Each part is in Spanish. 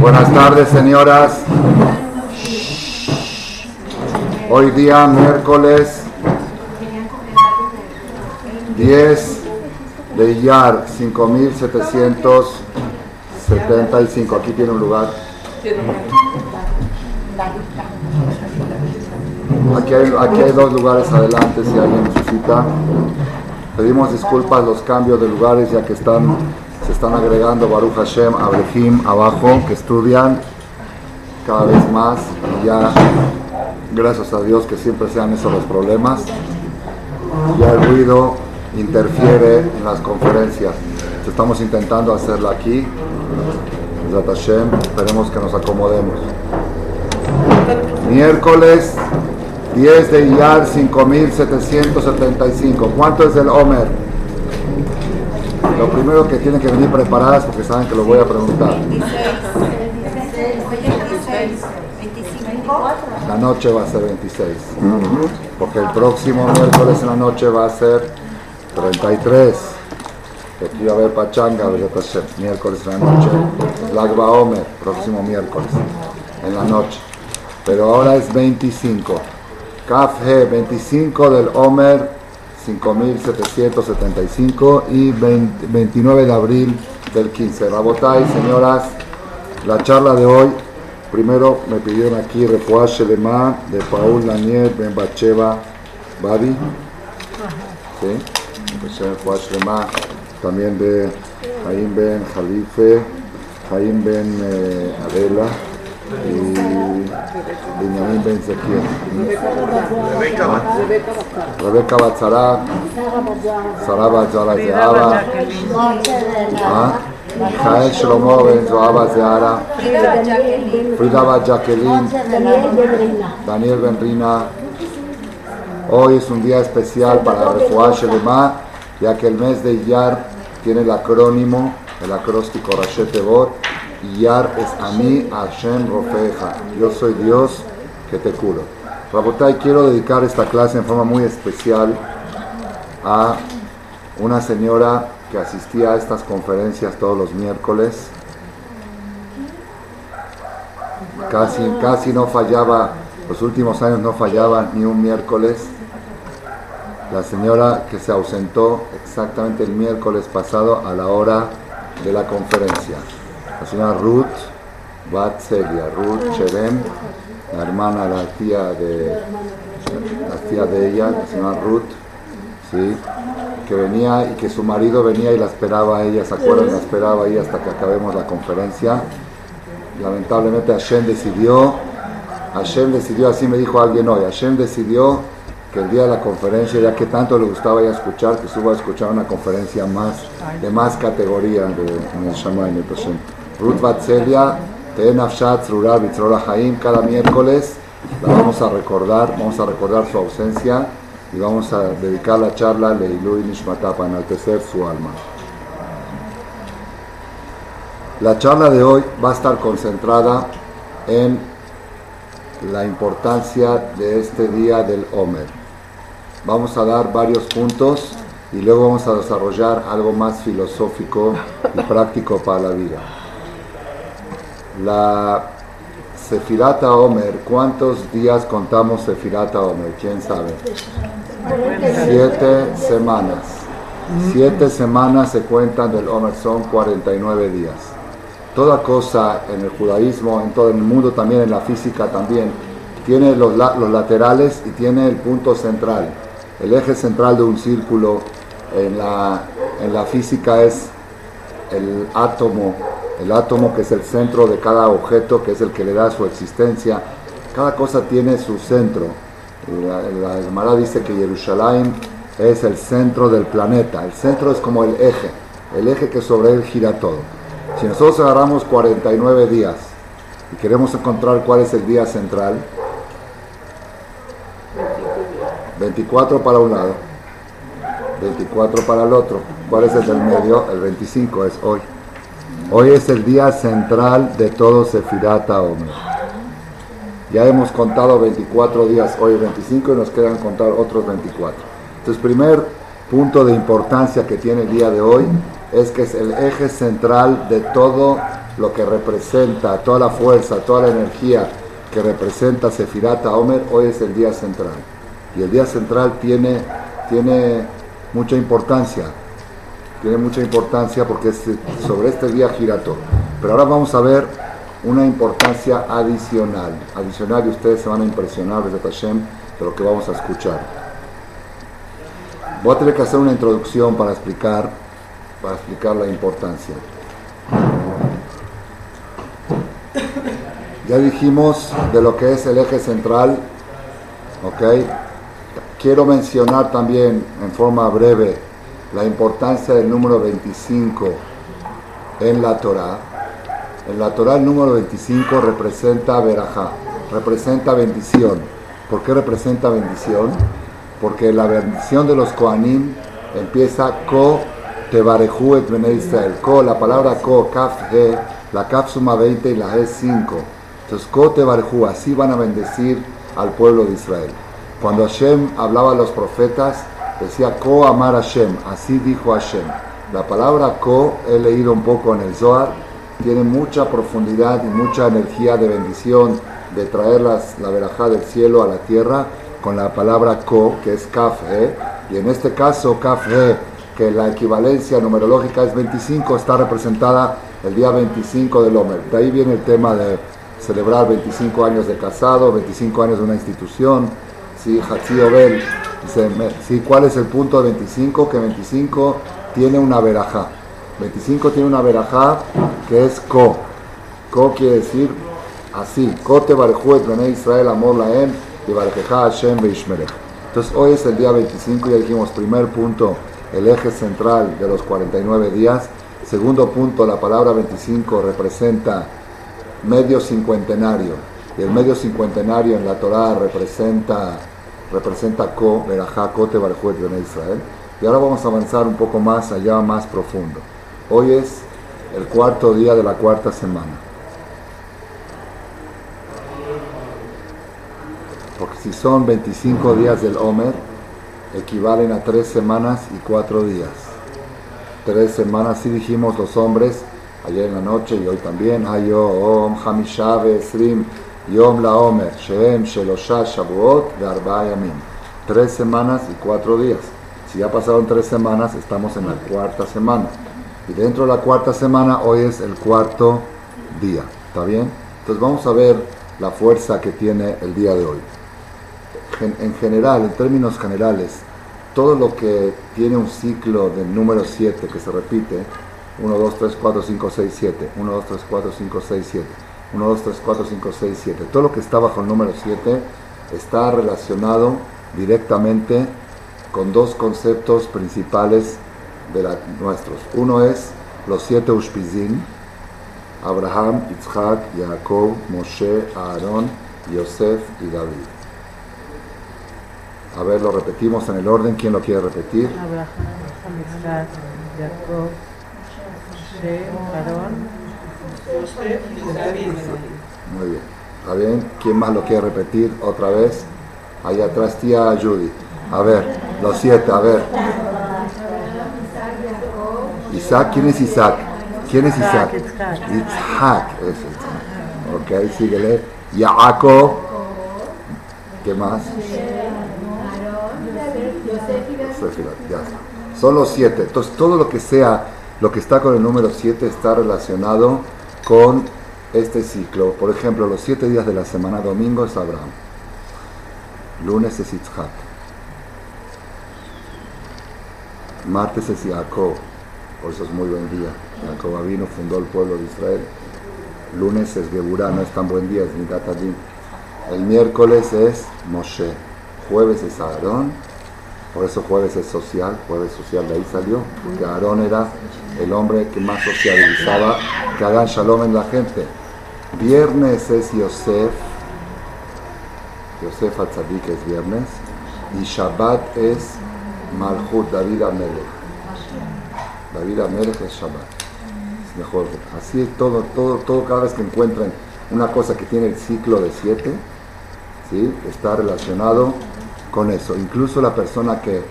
Buenas tardes, señoras. Hoy día, miércoles 10 de Iyar, 5775. Aquí tiene un lugar. Aquí hay, aquí hay dos lugares adelante si alguien necesita. Pedimos disculpas los cambios de lugares ya que están, se están agregando Baruch Hashem, Abrehim abajo que estudian cada vez más y ya gracias a Dios que siempre sean esos los problemas. Ya el ruido interfiere en las conferencias. Estamos intentando hacerlo aquí. Hashem, esperemos que nos acomodemos. Miércoles 10 de Iyar 5775. ¿Cuánto es el Homer? Lo primero que tienen que venir preparadas porque saben que lo voy a preguntar. La noche va a ser 26. Porque el próximo miércoles en la noche va a ser 33. Aquí va a haber pachanga, miércoles en la noche. Lagba Homer, próximo miércoles en la noche. Pero ahora es 25. Kaf 25 del Homer 5775 y 29 de abril del 15. Rabotay, señoras, la charla de hoy, primero me pidieron aquí Refuaje de Ma de Paul Lanier Ben Bacheva Babi. ¿Sí? Refuaje de Ma también de Jaim Ben Jalife, Jaim Ben eh, Adela Benjamín Ben Zequiel. Rebeca Batzara, Sara Batzara Zeaba, Mijael Shlomo Ben Zoaba Zeara, Frida Bat Jacqueline, Daniel Ben Rina. Hoy es un día especial para Refuah Shelema, ya que el mes de Iyar tiene el acrónimo, el acróstico Rashet Yar es a mí, Hashem Rofeja. Yo soy Dios que te curo. Rabotai, quiero dedicar esta clase en forma muy especial a una señora que asistía a estas conferencias todos los miércoles. Casi, casi no fallaba, los últimos años no fallaba ni un miércoles. La señora que se ausentó exactamente el miércoles pasado a la hora de la conferencia la señora Ruth Batselia, Ruth Cherem, la hermana, la tía de la tía de ella, la señora Ruth, ¿sí? que venía y que su marido venía y la esperaba a ella, ¿se acuerdan? La esperaba ahí hasta que acabemos la conferencia. Lamentablemente Hashem decidió, Hashem decidió, así me dijo alguien hoy, Hashem decidió que el día de la conferencia, ya que tanto le gustaba ya escuchar, que suba a escuchar una conferencia más, de más categoría de, en el Shammai, en el Ruth Batzelia, Tenafshat, Rura, Bitzrora Haim, cada miércoles la vamos a recordar, vamos a recordar su ausencia y vamos a dedicar la charla a Leilu y Nishmata para enaltecer su alma. La charla de hoy va a estar concentrada en la importancia de este día del Omer. Vamos a dar varios puntos y luego vamos a desarrollar algo más filosófico y práctico para la vida. La Sefirata Omer, ¿cuántos días contamos Sefirata Omer? ¿Quién sabe? Siete semanas. Siete semanas se cuentan del Omer, son 49 días. Toda cosa en el judaísmo, en todo el mundo también, en la física también, tiene los, los laterales y tiene el punto central. El eje central de un círculo en la, en la física es el átomo el átomo que es el centro de cada objeto, que es el que le da su existencia. Cada cosa tiene su centro. La, Gemara dice que Jerusalén es el centro del planeta. El centro es como el eje, el eje que sobre él gira todo. Si nosotros agarramos 49 días y queremos encontrar cuál es el día central, 24 para un lado, 24 para el otro. ¿Cuál es el del medio? El 25 es hoy. Hoy es el día central de todo Sefirata Omer. Ya hemos contado 24 días, hoy 25 y nos quedan contar otros 24. Entonces, primer punto de importancia que tiene el día de hoy es que es el eje central de todo lo que representa, toda la fuerza, toda la energía que representa Sefirata Omer, hoy es el día central. Y el día central tiene, tiene mucha importancia, tiene mucha importancia porque es sobre este día gira. Pero ahora vamos a ver una importancia adicional, adicional y ustedes se van a impresionar desde Hashem de lo que vamos a escuchar. Voy a tener que hacer una introducción para explicar, para explicar la importancia. Ya dijimos de lo que es el eje central, ¿ok? Quiero mencionar también en forma breve la importancia del número 25 en la Torah. En la Torah el número 25 representa verajá, representa bendición. ¿Por qué representa bendición? Porque la bendición de los Koanim empieza ko tebarehu et Israel. Ko, la palabra ko, kaf he, la kaf suma 20 y la he 5 entonces, Kote Barjú, así van a bendecir al pueblo de Israel. Cuando Hashem hablaba a los profetas, decía Ko Amar Hashem, así dijo Hashem. La palabra Ko, he leído un poco en el Zohar, tiene mucha profundidad y mucha energía de bendición, de traer las, la verajá del cielo a la tierra con la palabra Ko, que es Kaf y en este caso Kaf que la equivalencia numerológica es 25, está representada el día 25 del Omer. De ahí viene el tema de celebrar 25 años de casado, 25 años de una institución. ¿sí? Hatzi Dice, ¿cuál es el punto de 25? Que 25 tiene una verajá. 25 tiene una verajá que es ko. Ko quiere decir así. Ko te barjuet Israel amor laem y barjeja Hashem beishmerech. Entonces hoy es el día 25, ya dijimos, primer punto, el eje central de los 49 días. Segundo punto, la palabra 25 representa medio cincuentenario. Y el medio cincuentenario en la Torah representa, representa Ko, Berajá, Kote, en Israel. Y ahora vamos a avanzar un poco más allá, más profundo. Hoy es el cuarto día de la cuarta semana. Porque si son 25 días del Omer, equivalen a tres semanas y cuatro días. Tres semanas, si dijimos los hombres, ayer en la noche y hoy también, Hayom Hamisha Esrim Yom La Omer, Sheem Shelosha Shavuot de Arba Yamim. Tres semanas y cuatro días. Si ya pasaron tres semanas, estamos en la cuarta semana. Y dentro de la cuarta semana, hoy es el cuarto día. ¿Está bien? Entonces vamos a ver la fuerza que tiene el día de hoy. En general, en términos generales, todo lo que tiene un ciclo del número 7 que se repite, 1, 2, 3, 4, 5, 6, 7. 1, 2, 3, 4, 5, 6, 7. 1, 2, 3, 4, 5, 6, 7. Todo lo que está bajo el número 7 está relacionado directamente con dos conceptos principales de la, nuestros. Uno es los siete Ushpizin, Abraham, Yitzhak, Jacob, Moshe, Aarón, Yosef y David. A ver, lo repetimos en el orden. ¿Quién lo quiere repetir? Abraham, Yitzhak, Jacob, muy bien. ¿Está bien? ¿Quién más lo quiere repetir otra vez? Ahí atrás tía Judy. A ver, los siete, a ver. Isaac, ¿quién es Isaac? ¿Quién es Isaac? Isaac. Ok, síguele. Yaakov. ¿Qué más? Son los siete. Entonces, todo lo que sea lo que está con el número 7 está relacionado con este ciclo. Por ejemplo, los siete días de la semana, domingo es Abraham, lunes es Yitzhak, martes es Jacob, por eso es muy buen día. Jacob vino, fundó el pueblo de Israel. Lunes es Geburah, no es tan buen día, es Nidatadin. El miércoles es Moshe, jueves es Aarón, por eso jueves es social, jueves social de ahí salió, porque Aarón era el hombre que más socializaba, que hagan shalom en la gente. Viernes es Yosef, Yosef Atzadik es viernes, y Shabbat es Malchut, David Amelech. David Amelech es Shabbat. Es mejor. Así todo, todo, todo, cada vez que encuentren una cosa que tiene el ciclo de siete, ¿sí? está relacionado con eso. Incluso la persona que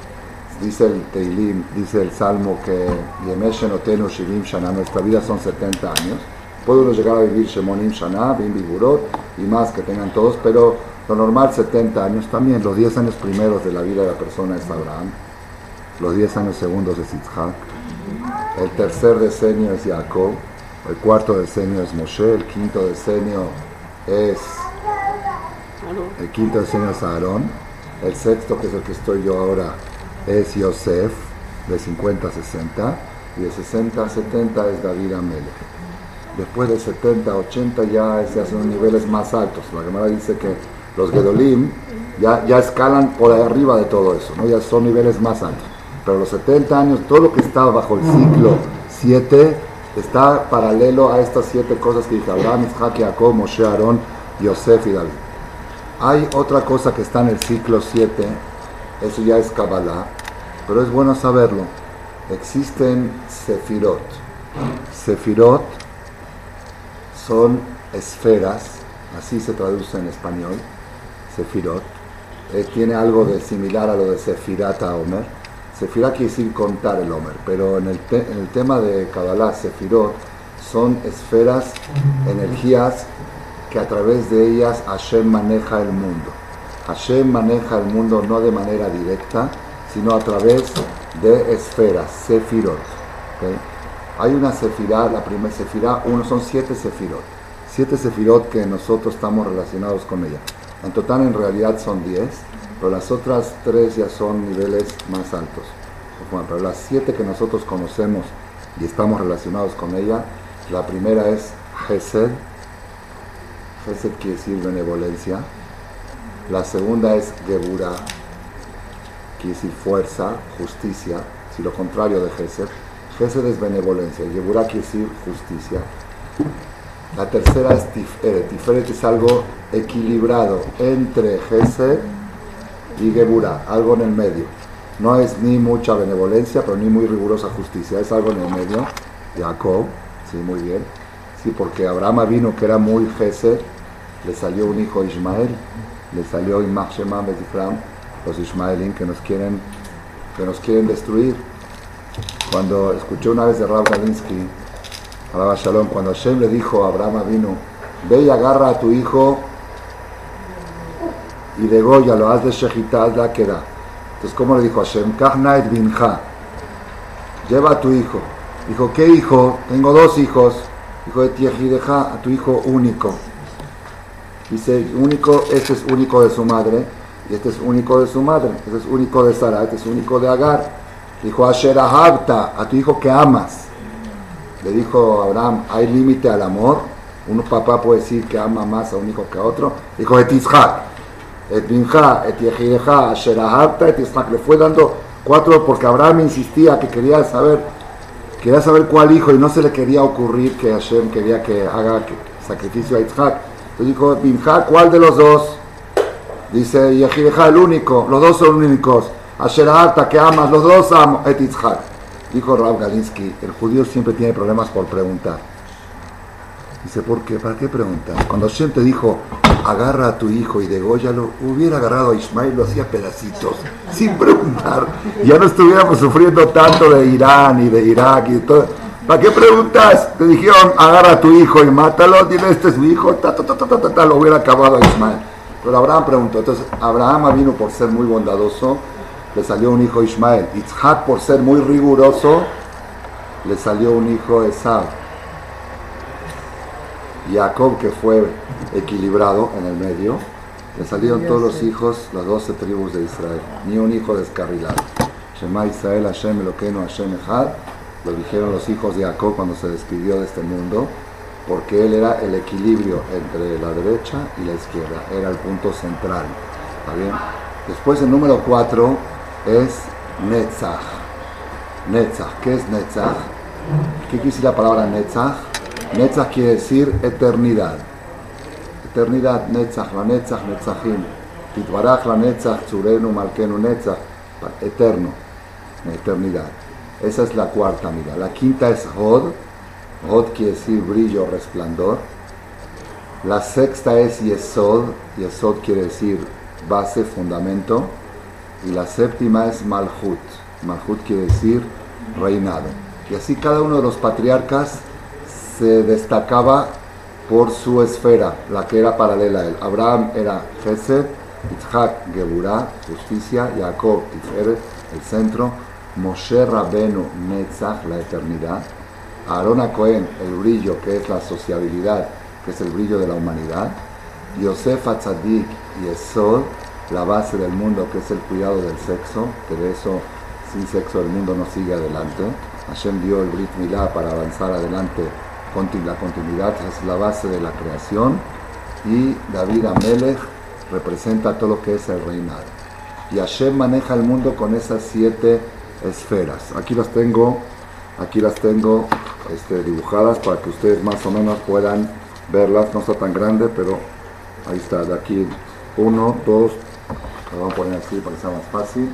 dice el Teilim, dice el Salmo que Yemeshen Otenu Shivim Shana, nuestra vida son 70 años. Puede uno llegar a vivir Shemonim Shana, Bim y más que tengan todos, pero lo normal 70 años también. Los 10 años primeros de la vida de la persona es Abraham, los 10 años segundos es Yitzhak, el tercer decenio es Jacob, el cuarto decenio es Moshe, el quinto decenio es el quinto decenio es Aarón, el sexto que es el que estoy yo ahora es Yosef de 50 a 60 y de 60 a 70 es David Amelech. Después de 70 a 80 ya se hacen niveles más altos. La Gemara dice que los Gedolim ya, ya escalan por arriba de todo eso, ¿no? ya son niveles más altos. Pero los 70 años, todo lo que está bajo el ciclo 7 está paralelo a estas siete cosas que dije, Abraham, Isaac, Jacob, Moshe, Aarón, Yosef y David. Hay otra cosa que está en el ciclo 7, eso ya es Kabbalah, pero es bueno saberlo. Existen sefirot. Sefirot son esferas, así se traduce en español, sefirot. Eh, tiene algo de similar a lo de Sefirata Omer. Sefirá quiere decir contar el Omer, pero en el, en el tema de Kabbalah, Sefirot, son esferas, energías que a través de ellas Hashem maneja el mundo. Hashem maneja el mundo no de manera directa, sino a través de esferas, sefirot. Hay una sefirá, la primera sefirá, uno son siete sefirot. Siete sefirot que nosotros estamos relacionados con ella. En total en realidad son diez, pero las otras tres ya son niveles más altos. pero las siete que nosotros conocemos y estamos relacionados con ella, la primera es Gesed, Gesed quiere decir benevolencia. La segunda es Geburah, quiere decir fuerza, justicia, si lo contrario de Gesed. Gesed es benevolencia, Geburah quiere decir justicia. La tercera es Tiferet. Tiferet es algo equilibrado entre Gesed y Geburah, algo en el medio. No es ni mucha benevolencia, pero ni muy rigurosa justicia, es algo en el medio. Jacob, sí, muy bien. Sí, porque Abraham vino que era muy Gesed, le salió un hijo Ismael, le salió Imach Shema los Ismaelim que nos quieren, que nos quieren destruir. Cuando escuché una vez de Rav Galinsky, Alaba Shalom, cuando Hashem le dijo a Abraham vino, ve y agarra a tu hijo y de Goya lo haz de Shechita, la queda. Entonces, ¿cómo le dijo Hashem? Kahnait binja, lleva a tu hijo. Dijo, ¿qué hijo? Tengo dos hijos. Hijo de Tiejideja, a tu hijo único. Dice, único, este es único de su madre, y este es único de su madre, este es único de Sara, este es único de Agar. Dijo, Asher a tu hijo que amas. Le dijo Abraham, ¿hay límite al amor? Un papá puede decir que ama más a un hijo que a otro. Dijo, et Ishak, et Binja, et Asher et Ishak. Le fue dando cuatro porque Abraham insistía que quería saber, quería saber cuál hijo y no se le quería ocurrir que Hashem quería que haga sacrificio a Isaac. Entonces dijo, Binja, ¿cuál de los dos? Dice Yehideja, el único, los dos son únicos. Asher que amas, los dos amo, et. Dijo Rav Galinsky, el judío siempre tiene problemas por preguntar. Dice, ¿por qué? ¿Para qué preguntar? Cuando Hashem te dijo, agarra a tu hijo y degóyalo, hubiera agarrado a Ismael, lo hacía pedacitos, sin preguntar. Ya no estuviéramos sufriendo tanto de Irán y de Irak y todo. ¿Para qué preguntas? Te dijeron, agarra a tu hijo y mátalo, dile, este es mi hijo, ta, ta, ta, ta, ta, ta, lo hubiera acabado a Ismael. Pero Abraham preguntó, entonces Abraham vino por ser muy bondadoso, le salió un hijo Ismael. Isaac por ser muy riguroso, le salió un hijo Esau. Jacob que fue equilibrado en el medio, le salieron todos los hijos, las doce tribus de Israel, ni un hijo descarrilado. Shema Israel Hashem Eloqueno Hashem Echad lo dijeron los hijos de Jacob cuando se despidió de este mundo, porque él era el equilibrio entre la derecha y la izquierda, era el punto central. ¿Está bien? Después el número 4 es Netzach. Netzach, ¿qué es Netzach? ¿Qué quiere decir la palabra Netzach? Netzach quiere decir eternidad. Eternidad, Netzach, la Netzach, Netzachim. Titbarach, la Netzach, Tzurenu, Malkenu, Netzach. Eterno, eternidad. Esa es la cuarta mira. La quinta es Hod. Hod quiere decir brillo, resplandor. La sexta es Yesod. Yesod quiere decir base, fundamento. Y la séptima es Malhut. Malhut quiere decir reinado. Y así cada uno de los patriarcas se destacaba por su esfera, la que era paralela a él. Abraham era Gesed, Yitzhak Geburah, justicia, Jacob Tiferet, el centro, Moshe Rabenu Netzach, la eternidad, Aarón Cohen, el brillo que es la sociabilidad, que es el brillo de la humanidad, Yosef Atzadik y Esod, la base del mundo, que es el cuidado del sexo, que de eso, sin sexo, el mundo no sigue adelante. Hashem dio el Brit Milá para avanzar adelante la continuidad es la base de la creación y David Amelech representa todo lo que es el reinado. Y Hashem maneja el mundo con esas siete esferas. Aquí las tengo, aquí las tengo este, dibujadas para que ustedes más o menos puedan verlas. No está tan grande, pero ahí está. De aquí uno, dos, vamos a poner así para que sea más fácil.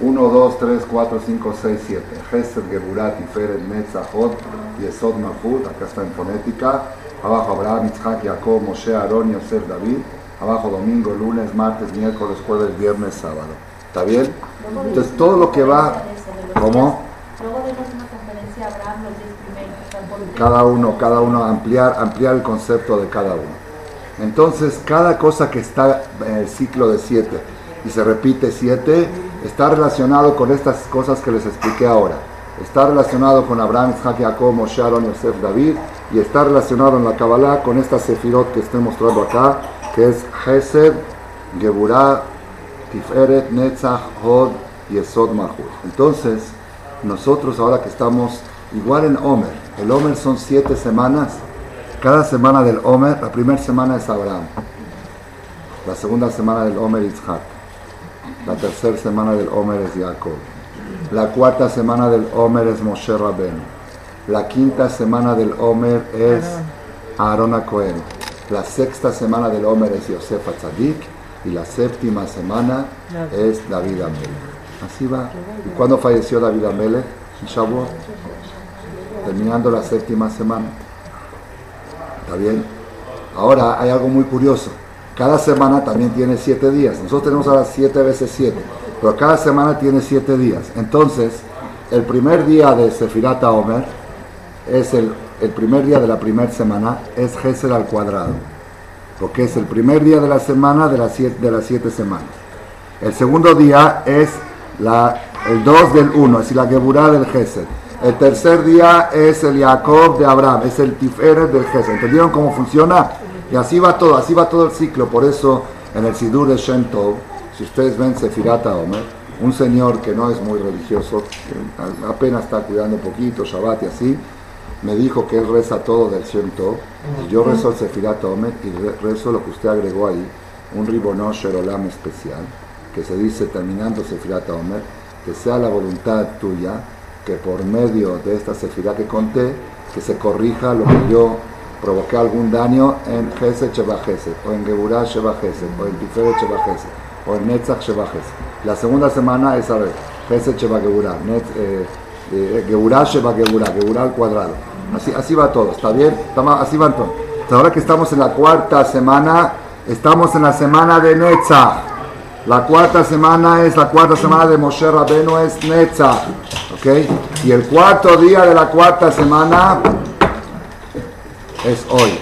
1, 2, 3, 4, 5, 6, 7. Gesed, Geburat, Tiferet, Netzachot, Yesod, Mahud, acá está en fonética. Abajo Abraham, Isaac, Jacob, Moshe, Aarón, Yosef, David. Abajo domingo, lunes, martes, miércoles, jueves, viernes, sábado. ¿Está bien? Entonces todo lo que va... ¿Cómo? Luego vemos una conferencia Abraham los 10 primeros. Cada uno, cada uno, ampliar, ampliar el concepto de cada uno. Entonces, cada cosa que está en el ciclo de 7 y se repite 7, está relacionado con estas cosas que les expliqué ahora. Está relacionado con Abraham, Isaac, Jacob, Moshe, Aaron, Yosef, David. Y está relacionado en la Kabbalah con esta sefirot que estoy mostrando acá, que es Hesed, Geburah, Tiferet, Netzach, Hod Mahud. Entonces, nosotros ahora que estamos igual en Omer, el Omer son siete semanas. Cada semana del Omer, la primera semana es Abraham. La segunda semana del Omer, Isaac. La tercera semana del Omer es Jacob. La cuarta semana del Omer es Moshe Rabben. La quinta semana del Omer es Aaron Cohen. La sexta semana del Omer es Yosef Atzadik. Y la séptima semana es David Amelech. Así va. ¿Y cuándo falleció David Amelech? En Shavuot. Terminando la séptima semana. ¿Está bien? Ahora hay algo muy curioso. Cada semana también tiene siete días. Nosotros tenemos ahora siete veces siete, pero cada semana tiene siete días. Entonces, el primer día de Sefirata Omer es el, el primer día de la primera semana, es Gesel al cuadrado, porque es el primer día de la semana de las siete, de las siete semanas. El segundo día es la, el 2 del 1, es la Geburah del Gesel. El tercer día es el Jacob de Abraham, es el Tiferet del Gesel. ¿Entendieron cómo funciona? Y así va todo, así va todo el ciclo. Por eso en el Sidur de Shem si ustedes ven Sefirata Omer, un señor que no es muy religioso, apenas está cuidando un poquito, Shabbat y así, me dijo que él reza todo del Shem y yo rezo el Sefirata Omer y rezo lo que usted agregó ahí, un Ribonosh Sherolam especial, que se dice terminando Sefirata Omer, que sea la voluntad tuya que por medio de esta Sefirá que conté, que se corrija lo que yo provoqué algún daño en Gesed Sheba o en Geburah Sheba o en Tiferet Sheba o en Netzach Sheba La segunda semana es a ver, Gesed Sheba Geburah, eh, eh, Geburah Sheba Geburah, Geburah al cuadrado. Así, así va todo, ¿está bien? Así van todos. Ahora que estamos en la cuarta semana, estamos en la semana de Netzach. La cuarta semana es la cuarta semana de Moshe Rabenu, es Netzach. ¿Ok? Y el cuarto día de la cuarta semana es hoy.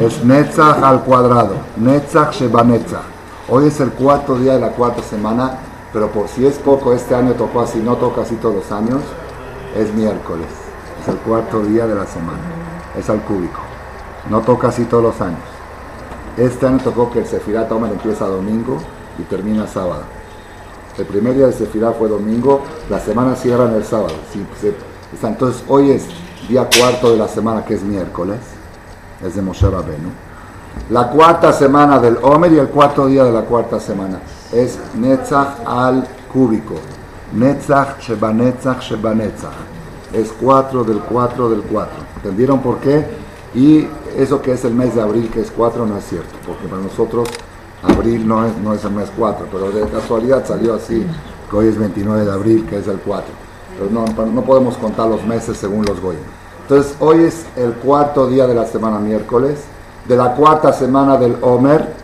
Es Netzach al cuadrado. Netzach Sheba Netzach. Hoy es el cuarto día de la cuarta semana, pero por si es poco, este año tocó así, no toca así todos los años, es miércoles. Es el cuarto día de la semana. Es al cúbico. No toca así todos los años. Este año tocó que el Sefirat Omer empieza domingo y termina sábado. El primer día de Sefirat fue domingo, la semana cierra el sábado. Entonces hoy es día cuarto de la semana, que es miércoles, es de Moshe Rabenu. La cuarta semana del Omer y el cuarto día de la cuarta semana es Netzach al cúbico. Netzach Sheba Netzach Sheba Netzach. Es cuatro del cuatro del cuatro. ¿Entendieron por qué? Y eso que es el mes de abril, que es cuatro, no es cierto, porque para nosotros abril no es, no es el mes cuatro, pero de casualidad salió así, que hoy es 29 de abril, que es el cuatro. Pero no, no podemos contar los meses según los goyim. Entonces, hoy es el cuarto día de la semana miércoles, de la cuarta semana del Omer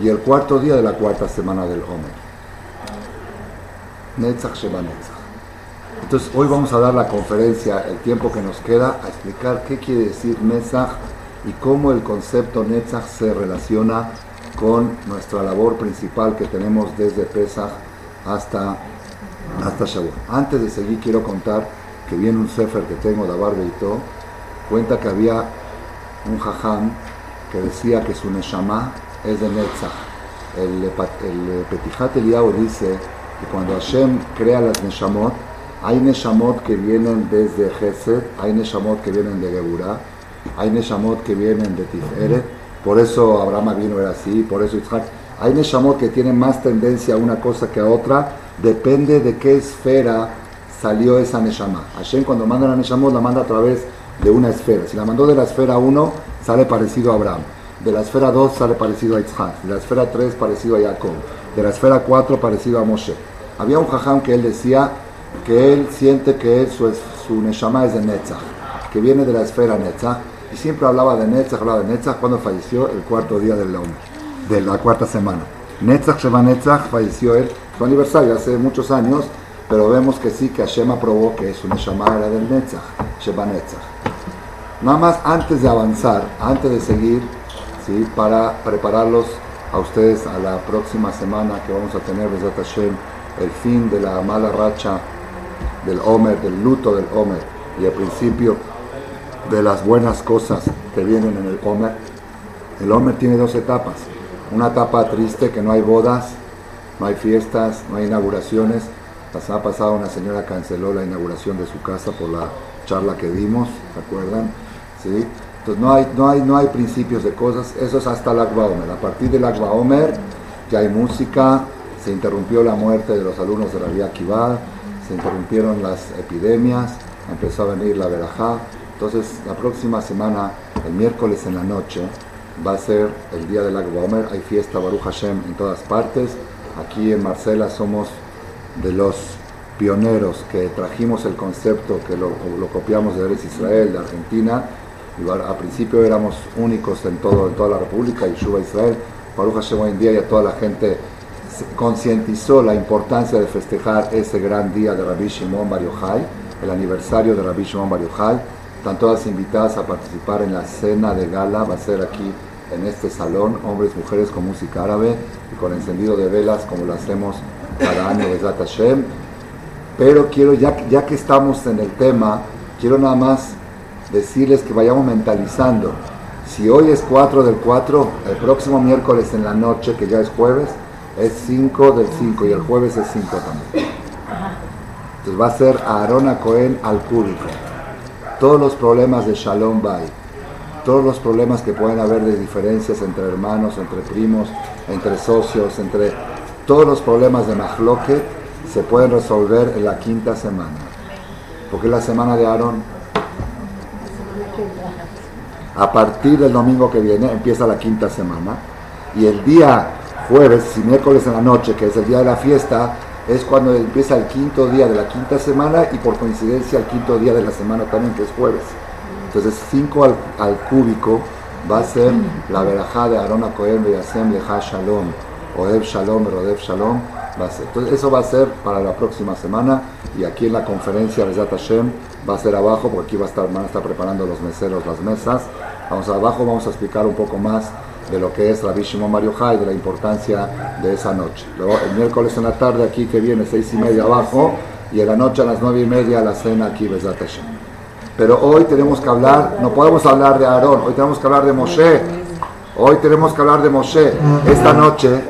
y el cuarto día de la cuarta semana del Omer. Netzach Sheba Netzach. Entonces hoy vamos a dar la conferencia, el tiempo que nos queda, a explicar qué quiere decir Netzach y cómo el concepto Netzach se relaciona con nuestra labor principal que tenemos desde Pesach hasta, hasta Shavuot. Antes de seguir quiero contar que viene un sefer que tengo de Abarbeito, cuenta que había un jajam que decía que su neshama es de Netzach. El, el Petijat Eliyahu dice que cuando Hashem crea las neshamot, hay neshamot que vienen desde Gesed, hay neshamot que vienen de Geburah, hay neshamot que vienen de Tiferet, por eso Abraham vino era así, por eso Isaac. Hay neshamot que tienen más tendencia a una cosa que a otra, depende de qué esfera salió esa neshama. Hashem cuando manda la neshamot la manda a través de una esfera. Si la mandó de la esfera 1, sale parecido a Abraham. De la esfera 2 sale parecido a Isaac. De la esfera 3 parecido a Jacob. De la esfera 4 parecido a Moshe. Había un jajam que él decía que él siente que su, su neshama es de Netzach, que viene de la esfera Netzach. Y siempre hablaba de Netzach, hablaba de Netzach cuando falleció el cuarto día del Omer, de la cuarta semana. Netzach Sheba Netzach falleció él, su aniversario hace muchos años, pero vemos que sí, que Hashem aprobó que su neshama era del Netzach, Sheba Netzach. Nada más antes de avanzar, antes de seguir, ¿sí? para prepararlos a ustedes a la próxima semana que vamos a tener, el fin de la mala racha del Homer, del luto del Homer, y al principio de las buenas cosas que vienen en el Homer. El Homer tiene dos etapas. Una etapa triste que no hay bodas, no hay fiestas, no hay inauguraciones. La semana pasada una señora canceló la inauguración de su casa por la charla que dimos, ¿se acuerdan? ¿Sí? Entonces no hay, no hay, no hay principios de cosas, eso es hasta el Agba Omer. A partir del Agba Omer ya hay música, se interrumpió la muerte de los alumnos de la Vía Kibar, se interrumpieron las epidemias, empezó a venir la verajá. Entonces, la próxima semana, el miércoles en la noche, va a ser el día del Agba Omer. Hay fiesta Baruch Hashem en todas partes. Aquí en Marcela somos de los pioneros que trajimos el concepto, que lo, copiamos de Israel, de Argentina. Y a principio éramos únicos en, todo, en toda la República, y Shuba Israel. Baruch Hashem hoy en día ya toda la gente concientizó la importancia de festejar ese gran día de Rabbi Shimon Bar Yochai, el aniversario de Rabbi Shimon Bar Yochai. Están todas invitadas a participar en la cena de gala, va a ser aquí en este salón, hombres mujeres con música árabe y con encendido de velas como lo hacemos cada año de Hashem. Pero quiero, ya, ya que estamos en el tema, quiero nada más decirles que vayamos mentalizando. Si hoy es 4 del 4, el próximo miércoles en la noche, que ya es jueves, es 5 del 5 y el jueves es 5 también. Entonces va a ser Aarón Cohen al cúbico. Todos los problemas de Shalom Bay, todos los problemas que pueden haber de diferencias entre hermanos, entre primos, entre socios, entre todos los problemas de Mahloket se pueden resolver en la quinta semana. Porque es la semana de Aarón. A partir del domingo que viene empieza la quinta semana y el día jueves y miércoles en la noche, que es el día de la fiesta, es cuando empieza el quinto día de la quinta semana y por coincidencia el quinto día de la semana también, que es jueves. Entonces 5 al, al, cúbico va a ser la verajá de Aarón Cohen Beyasem Leja Shalom, Oev Shalom, Rodev Shalom, va a ser. Entonces eso va a ser para la próxima semana y aquí en la conferencia de Hashem va a ser abajo, porque aquí va a estar, van a estar preparando los meseros las mesas. Vamos abajo, vamos a explicar un poco más de lo que es Rabbi Shimon Bar Yochai, de la importancia de esa noche. Luego el miércoles en la tarde aquí que viene, seis y media abajo, y en la noche a las nueve y media la cena aquí, Besat. Pero hoy tenemos que hablar, no podemos hablar de Aarón, hoy tenemos que hablar de Moshe. Hoy tenemos que hablar de Moshe. Esta noche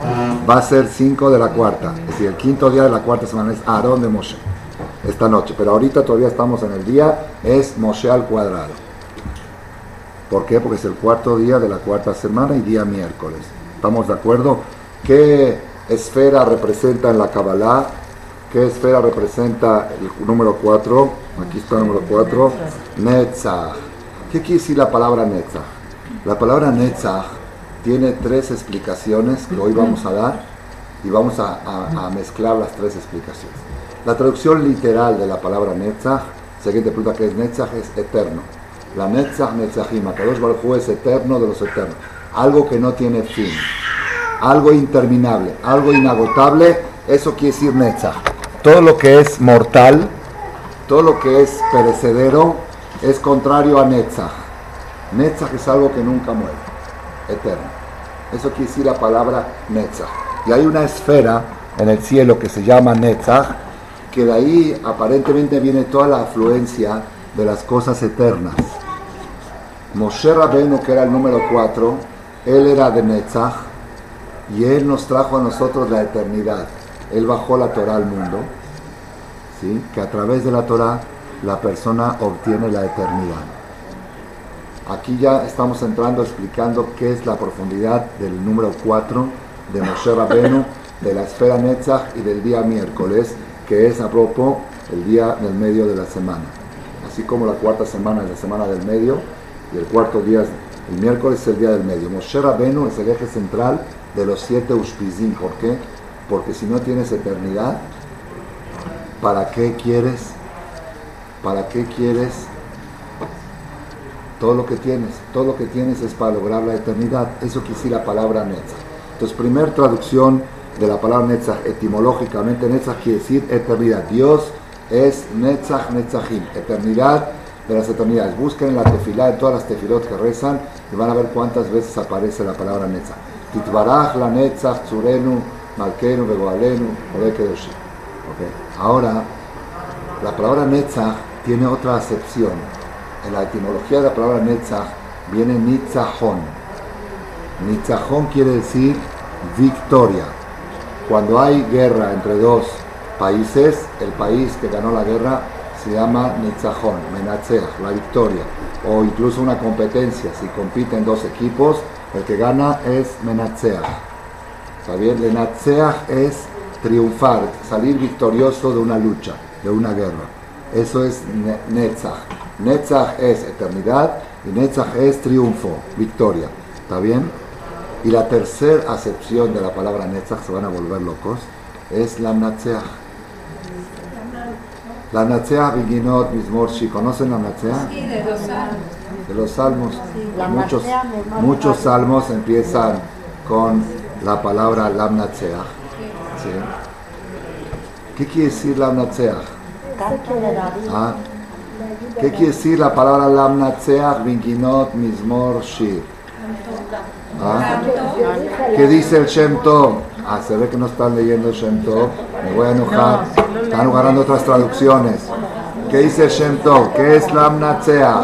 va a ser 5 de la cuarta, es decir, el quinto día de la cuarta semana es Aarón de Moshe. Esta noche, pero ahorita todavía estamos en el día, es Moshe al cuadrado. ¿Por qué? Porque es el cuarto día de la cuarta semana y día miércoles. ¿Estamos de acuerdo? ¿Qué esfera representa en la Kabbalah? ¿Qué esfera representa el número 4? Aquí está el número 4. Netzach. ¿Qué quiere decir la palabra Netzach? La palabra Netzach tiene tres explicaciones que hoy vamos a dar y vamos a, mezclar las tres explicaciones. La traducción literal de la palabra Netzach, si alguien te pregunta qué es Netzach, es eterno. La Netzach Netzachim, Akadosh Baruj es eterno de los eternos. Algo que no tiene fin. Algo interminable, algo inagotable, eso quiere decir Netzach. Todo lo que es mortal, todo lo que es perecedero es contrario a Netzach. Netzach es algo que nunca muere, eterno. Eso quiere decir la palabra Netzach. Y hay una esfera en el cielo que se llama Netzach, que de ahí aparentemente viene toda la afluencia de las cosas eternas. Moshe Rabbeinu, que era el número 4, él era de Netzach y él nos trajo a nosotros la eternidad. Él bajó la Torah al mundo, ¿sí? que a través de la Torah la persona obtiene la eternidad. Aquí ya estamos entrando explicando qué es la profundidad del número 4 de Moshe Rabbeinu, de la esfera Netzach y del día miércoles, que es a propósito el día del medio de la semana. Así como la cuarta semana es la semana del medio, y el cuarto día, el miércoles, es el día del medio. Moshe Rabenu es el eje central de los siete Ushpizim. ¿Por qué? Porque si no tienes eternidad, ¿para qué quieres? ¿Para qué quieres todo lo que tienes? Todo lo que tienes es para lograr la eternidad. Eso quisiera la palabra Netzach. Entonces, primer traducción de la palabra Netzach, etimológicamente Netzach quiere decir eternidad. Dios es Netzach Netzachim, eternidad de las eternidades. Busquen la tefilá de todas las tefilot que rezan y van a ver cuántas veces aparece la palabra Netzach. Titbaraj la Netzach, Tzurenu, Malkenu, Begoalenu, okay. Ahora, la palabra Netzach tiene otra acepción. En la etimología de la palabra Netzach viene Nitzahon. Nitzahon quiere decir victoria. Cuando hay guerra entre dos países, el país que ganó la guerra se llama Nitzahon, Menatzeach, la victoria, o incluso una competencia, si compiten dos equipos, el que gana es Menatzeach. ¿Está bien? Menatzeach es triunfar, salir victorioso de una lucha, de una guerra. Eso es Netzach. Netzach es eternidad y Netzach es triunfo, victoria. ¿Está bien? Y la tercera acepción de la palabra Netzach, se van a volver locos, es la Natzeach. La Natsea Viginot Mismorshi, ¿conocen la Natsea? Sí, de los salmos. De los salmos. muchos, muchos salmos empiezan con la palabra Lam Natsea. ¿Sí? ¿Qué quiere decir Lam Natsea? ¿Ah? ¿Qué quiere decir la palabra Lam Natsea Viginot Mismor Shir? ¿Ah? ¿Qué dice el Shem Tov? Ah, se ve que no están leyendo Shem Tov. Me voy a enojar. Están agarrando otras traducciones. ¿Qué dice Shem Tov? ¿Qué es la Amnatsea?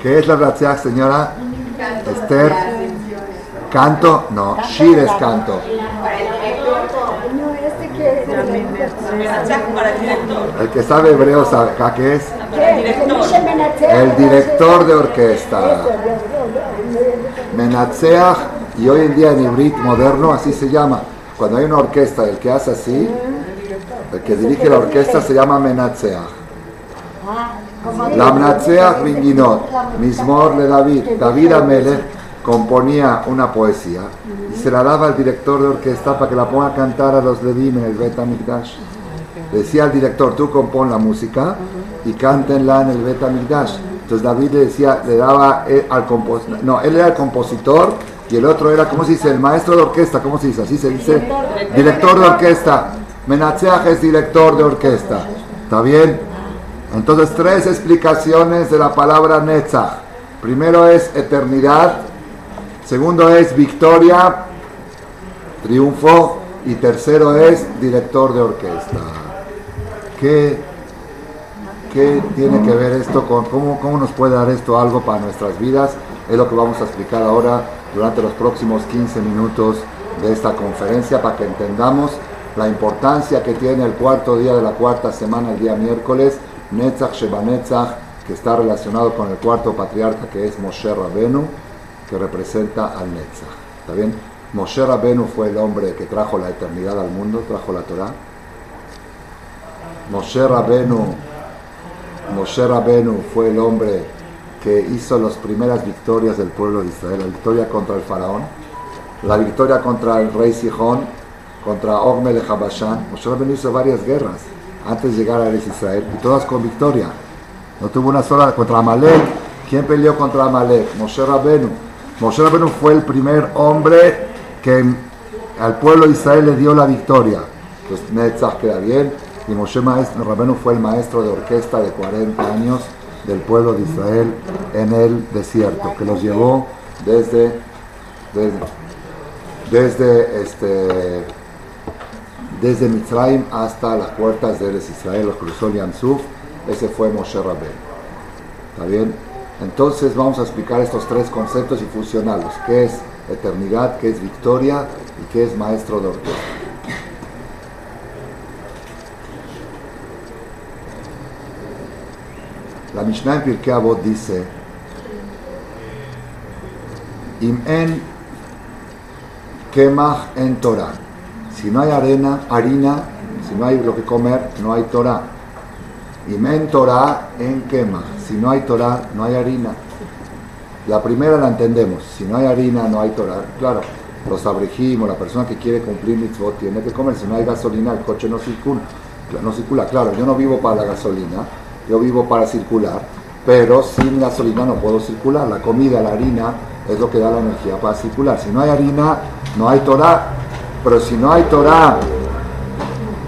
¿Qué, es la Amnatsea, señora? Esther. ¿Canto? No, Shir es canto. El que sabe hebreo sabe qué es. El director de orquesta. Menatseach, y hoy en día en Ibrit moderno así se llama. Cuando hay una orquesta, el que hace así, el que dirige la orquesta se llama Menatseach. La Menatseach Ringinot, Mismor le David. David Amelech componía una poesía y se la daba al director de orquesta para que la ponga a cantar a los Ledim en el Bet. Decía al director, tú compón la música y cántenla en el Bet Amigdash. Entonces David le decía, le daba eh, al compositor, no, él era el compositor y el otro era, ¿cómo se dice? El maestro de orquesta, ¿cómo se dice? Así se dice. Director de orquesta. Menatzeach es director de orquesta. ¿Está bien? Entonces tres explicaciones de la palabra Netzach. Primero es eternidad, segundo es victoria, triunfo y tercero es director de orquesta. ¿Qué ¿Qué tiene que ver esto con cómo, cómo nos puede dar esto algo para nuestras vidas? Es lo que vamos a explicar ahora durante los próximos 15 minutos de esta conferencia para que entendamos la importancia que tiene el cuarto día de la cuarta semana, el día miércoles, Netzach Sheba Netzach, que está relacionado con el cuarto patriarca que es Moshe Rabenu, que representa al Netzach. ¿Está bien? Moshe Rabenu fue el hombre que trajo la eternidad al mundo, trajo la Torah. Moshe Rabenu Moshe Rabenu fue el hombre que hizo las primeras victorias del pueblo de Israel, la victoria contra el faraón, la victoria contra el rey Sihón, contra Og de Habashan. Moshe Rabenu hizo varias guerras antes de llegar a Israel y todas con victoria. No tuvo una sola contra Amalek. ¿Quién peleó contra Amalek? Moshe Rabenu. Moshe Rabenu fue el primer hombre que al pueblo de Israel le dio la victoria. Entonces Netzach queda bien. Y Moshe maestro, Rabenu fue el maestro de orquesta de 40 años del pueblo de Israel en el desierto, que los llevó desde, desde, este, desde Mitzrayim hasta las puertas de Israel, los cruzó Yansuf, ese fue Moshe Rabenu. ¿Está bien? Entonces vamos a explicar estos tres conceptos y fusionarlos. ¿Qué es eternidad? ¿Qué es victoria? ¿Y qué es maestro de orquesta? La Mishnah en Pirkei Avot dice Im en kemach en Torah. Si no hay arena, harina, si no hay lo que comer, no hay Torah. Im en Torah en kemach. Si no hay Torah, no hay harina. La primera la entendemos. Si no hay harina, no hay Torah. Claro, los abrejimos, la persona que quiere cumplir mitzvot tiene que comer. Si no hay gasolina, el coche no circula. No circula. Claro, yo no vivo para la gasolina yo vivo para circular, pero sin gasolina no puedo circular. La comida, la harina, es lo que da la energía para circular. Si no hay harina, no hay Torah. Pero si no hay Torah,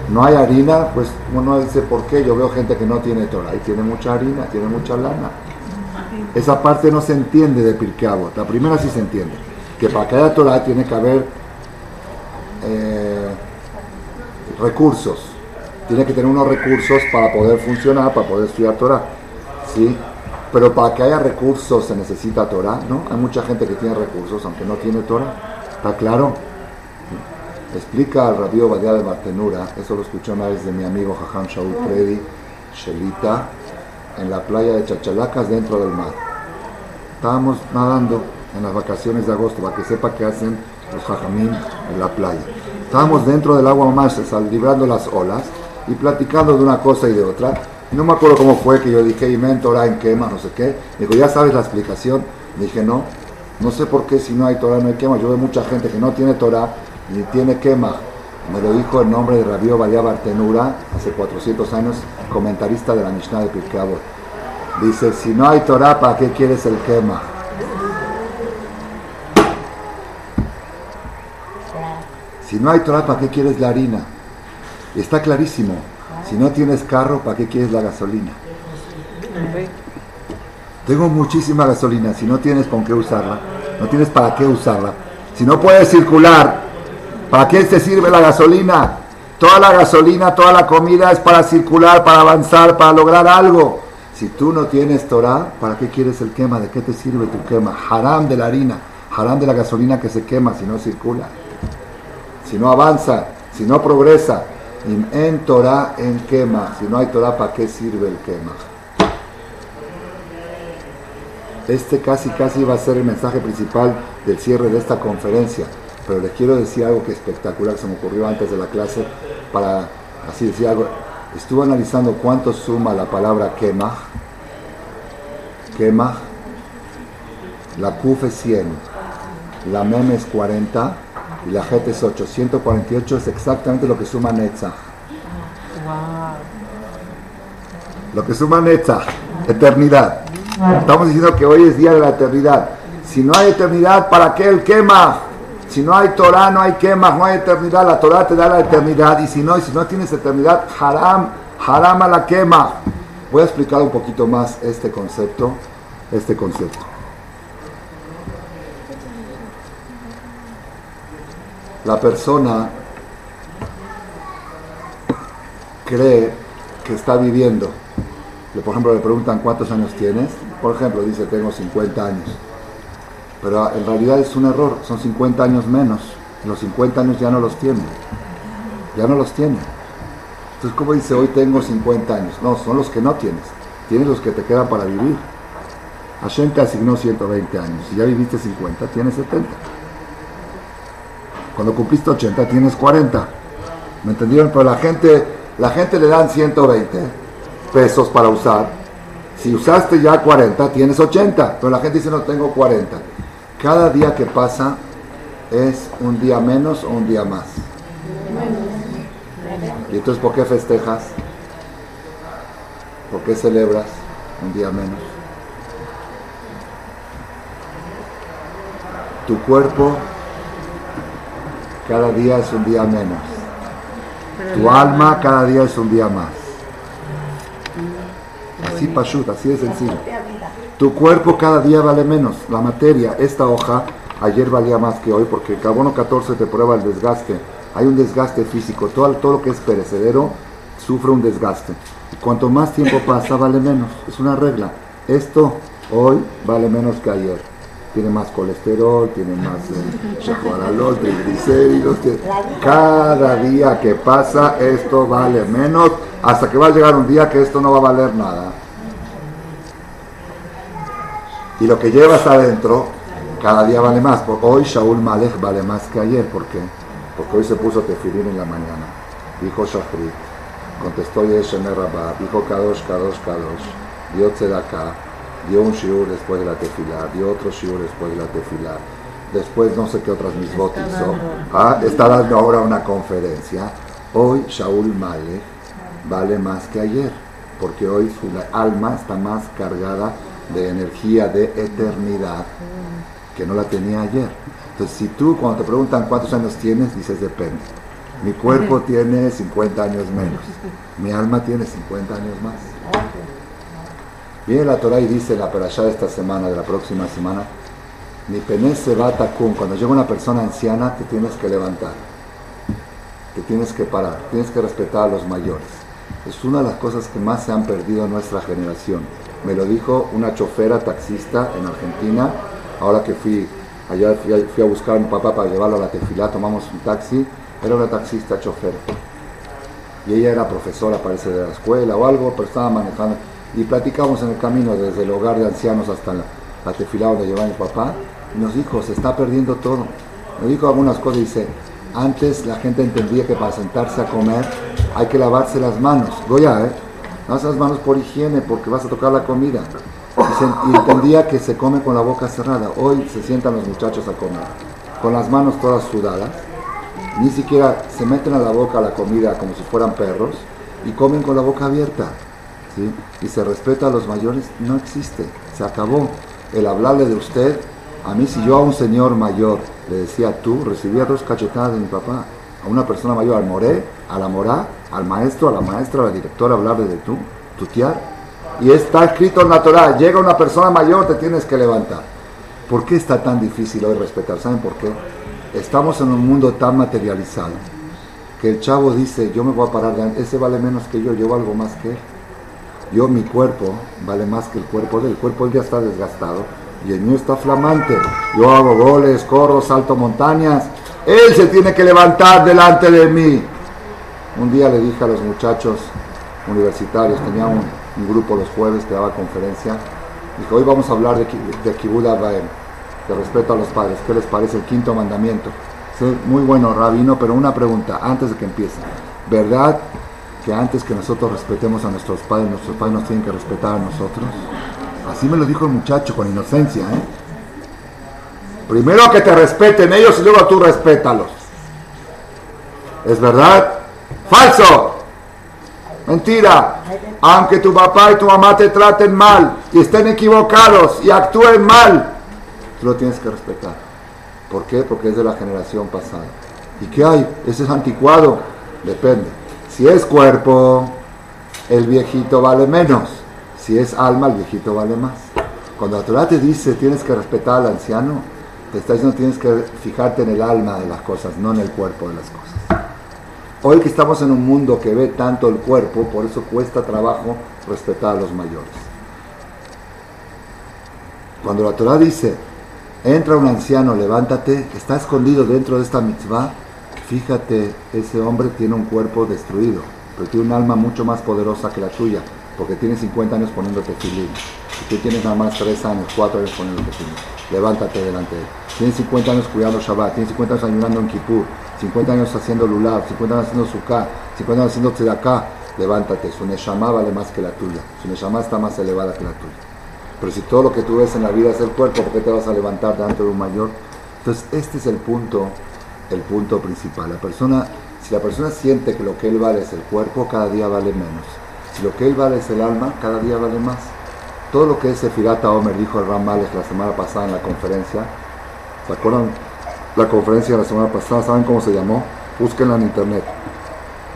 no hay harina, pues uno dice, ¿por qué? Yo veo gente que no tiene Torah y tiene mucha harina, tiene mucha lana. Esa parte no se entiende de Pirkei La primera sí se entiende. Que para que haya Torah tiene que haber eh, recursos tiene que tener unos recursos para poder funcionar, para poder estudiar Torah. ¿sí? Pero para que haya recursos se necesita Torah, ¿no? Hay mucha gente que tiene recursos aunque no tiene Torah. ¿Está claro? Explica al rabí Obadiah de Martenura, eso lo escuché una vez de mi amigo Jajam Shaul Predi, Shelita, en la playa de Chachalacas dentro del mar. Estábamos nadando en las vacaciones de agosto para que sepa qué hacen los jajamín en la playa. Estábamos dentro del agua más, librando las olas y platicando de una cosa y de otra. no me acuerdo cómo fue que yo dije, y Torah en quema, no sé qué. Dijo, ¿ya sabes la explicación? dije, no, no sé por qué si no hay Torah no hay quema. Yo veo mucha gente que no tiene Torah ni tiene quema. Me lo dijo el nombre de Rabio Badia Bartenura, hace 400 años, comentarista de la Mishnah de Pirkei Dice, si no hay Torah, ¿para qué quieres el quema? Si no hay Torah, ¿para qué quieres la harina? Está clarísimo. Si no tienes carro, ¿para qué quieres la gasolina? Tengo muchísima gasolina. Si no tienes con qué usarla, no tienes para qué usarla. Si no puedes circular, ¿para qué te sirve la gasolina? Toda la gasolina, toda la comida es para circular, para avanzar, para lograr algo. Si tú no tienes Torah, ¿para qué quieres el quema? ¿De qué te sirve tu quema? Haram de la harina, haram de la gasolina que se quema si no circula, si no avanza, si no progresa en Torah en quema. Si no hay Torah, ¿para qué sirve el quema? Este casi casi va a ser el mensaje principal del cierre de esta conferencia. Pero les quiero decir algo que espectacular se me ocurrió antes de la clase para así decir algo. Estuve analizando cuánto suma la palabra quema. Quema. La Kuf es 100. La Mem es 40 y la Jet es 8. 148 es exactamente lo que suma Netzach. Lo que suma Netzach, eternidad. Estamos diciendo que hoy es día de la eternidad. Si no hay eternidad, ¿para qué el quema? Si no hay Torah, no hay quema, no hay eternidad. La Torah te da la eternidad. Y si no, y si no tienes eternidad, haram, haram a la quema. Voy a explicar un poquito más este concepto. Este concepto. La persona cree que está viviendo. Por ejemplo, le preguntan cuántos años tienes. Por ejemplo, dice tengo 50 años. Pero en realidad es un error, son 50 años menos. Los 50 años ya no los tiene. Ya no los tiene. Entonces, ¿cómo dice hoy tengo 50 años? No, son los que no tienes. Tienes los que te quedan para vivir. Hashem te asignó 120 años. Si ya viviste 50, tienes 70. Cuando cumpliste 80 tienes 40. ¿Me entendieron? Pero la gente, la gente le dan 120 pesos para usar. Si usaste ya 40, tienes 80. Pero la gente dice no tengo 40. Cada día que pasa es un día menos o un día más. ¿Y entonces por qué festejas? ¿Por qué celebras un día menos? Tu cuerpo cada día es un día menos. Tu alma cada día es un día más. Así pashut, así de sencillo. Tu cuerpo cada día vale menos. La materia, esta hoja, ayer valía más que hoy porque el carbono 14 te prueba el desgaste. Hay un desgaste físico. Todo, todo lo que es perecedero sufre un desgaste. Y cuanto más tiempo pasa, vale menos. Es una regla. Esto hoy vale menos que ayer. Tiene más colesterol, tiene más eh, triglicéridos. Cada día que pasa, esto vale menos. Hasta que va a llegar un día que esto no va a valer nada. Y lo que llevas adentro, cada día vale más. hoy Shaul Malek vale más que ayer. ¿Por qué? Porque hoy se puso tefilín en la mañana. Dijo Shafrit. Contestó Yeshemer Rabba. Dijo Kadosh, Kadosh, Kadosh. Dio acá Dio un shiur después de la tefilá. Dio otro shiur después de la tefilá. Después no sé qué otras mis hizo. Ah, está dando ahora una conferencia. Hoy Shaul Malek vale más que ayer. Porque hoy su alma está más cargada de energía de eternidad que no la tenía ayer. Entonces, si tú cuando te preguntan cuántos años tienes, dices depende. Mi cuerpo tiene 50 años menos, mi alma tiene 50 años más. Viene la Torah y dice la perashá de esta semana, de la próxima semana, mi pene se va a cuando llega una persona anciana te tienes que levantar, te tienes que parar, tienes que respetar a los mayores. Es una de las cosas que más se han perdido en nuestra generación me lo dijo una chofera taxista en Argentina, ahora que fui, allá fui a, buscar a mi papá para llevarlo a la tefilá, tomamos un taxi, era una taxista chofer. Y ella era profesora, parece, de la escuela o algo, pero estaba manejando. Y platicamos en el camino desde el hogar de ancianos hasta la, la donde llevaba mi papá. Y nos dijo, se está perdiendo todo. Me dijo algunas cosas, dice, antes la gente entendía que para sentarse a comer hay que lavarse las manos. Goya, ¿eh? Lavas las manos por higiene, porque vas a tocar la comida. Y, entendía que se come con la boca cerrada. Hoy se sientan los muchachos a comer, con las manos todas sudadas. Ni siquiera se meten a la boca la comida como si fueran perros y comen con la boca abierta. Y se respeta a los mayores, no existe. Se acabó. El hablarle de usted, a mí si yo a un señor mayor le decía tú, recibía dos cachetadas de mi papá. A una persona mayor, al moré, a la morá, al maestro, a la maestra, a la directora, hablarle de tú, tutear. Y está escrito en la Torah, llega una persona mayor, te tienes que levantar. ¿Por qué está tan difícil hoy respetar? ¿Saben por qué? Estamos en un mundo tan materializado que el chavo dice, yo me voy a parar, ese vale menos que yo, yo valgo más que él. Yo, mi cuerpo, vale más que el cuerpo de él. El cuerpo ya está desgastado y el mío está flamante. Yo hago goles, corro, salto montañas. Él se tiene que levantar delante de mí. Un día le dije a los muchachos universitarios, tenía un, grupo los jueves que daba conferencia, dijo, hoy vamos a hablar de, de Kibud de respeto a los padres. ¿Qué les parece el quinto mandamiento? muy bueno, rabino, pero una pregunta antes de que empiece. ¿Verdad que antes que nosotros respetemos a nuestros padres, nuestros padres nos tienen que respetar a nosotros? Así me lo dijo el muchacho con inocencia. ¿eh? Primero que te respeten ellos y luego tú respétalos. ¿Es verdad? Falso. Mentira. Aunque tu papá y tu mamá te traten mal y estén equivocados y actúen mal, tú lo tienes que respetar. ¿Por qué? Porque es de la generación pasada. ¿Y qué hay? Ese es anticuado. Depende. Si es cuerpo, el viejito vale menos. Si es alma, el viejito vale más. Cuando la Torah te dice tienes que respetar al anciano, te está diciendo tienes que fijarte en el alma de las cosas, no en el cuerpo de las cosas. Hoy que estamos en un mundo que ve tanto el cuerpo, por eso cuesta trabajo respetar a los mayores. Cuando la Torah dice, entra un anciano, levántate, está escondido dentro de esta mitzvah, fíjate, ese hombre tiene un cuerpo destruido, pero tiene un alma mucho más poderosa que la tuya, porque tiene 50 años poniéndote filín. Y tú tienes nada más 3 años, 4 años poniéndote filín. Levántate delante de él. Tienes 50 años cuidando Shabbat, tienes 50 años ayunando en Kippur, 50 años haciendo lulav, 50 años haciendo sukkah, 50 años haciendo tzedakah, levántate, su neshama vale más que la tuya, su neshama está más elevada que la tuya. Pero si todo lo que tú ves en la vida es el cuerpo, ¿por qué te vas a levantar delante de un mayor? Entonces este es el punto, el punto principal. La persona, si la persona siente que lo que él vale es el cuerpo, cada día vale menos. Si lo que él vale es el alma, cada día vale más. Todo lo que es Sefirata Omer, dijo el Ram Males la semana pasada en la conferencia, ¿se acuerdan? la conferencia de la semana pasada, ¿saben cómo se llamó? Búsquenla en internet.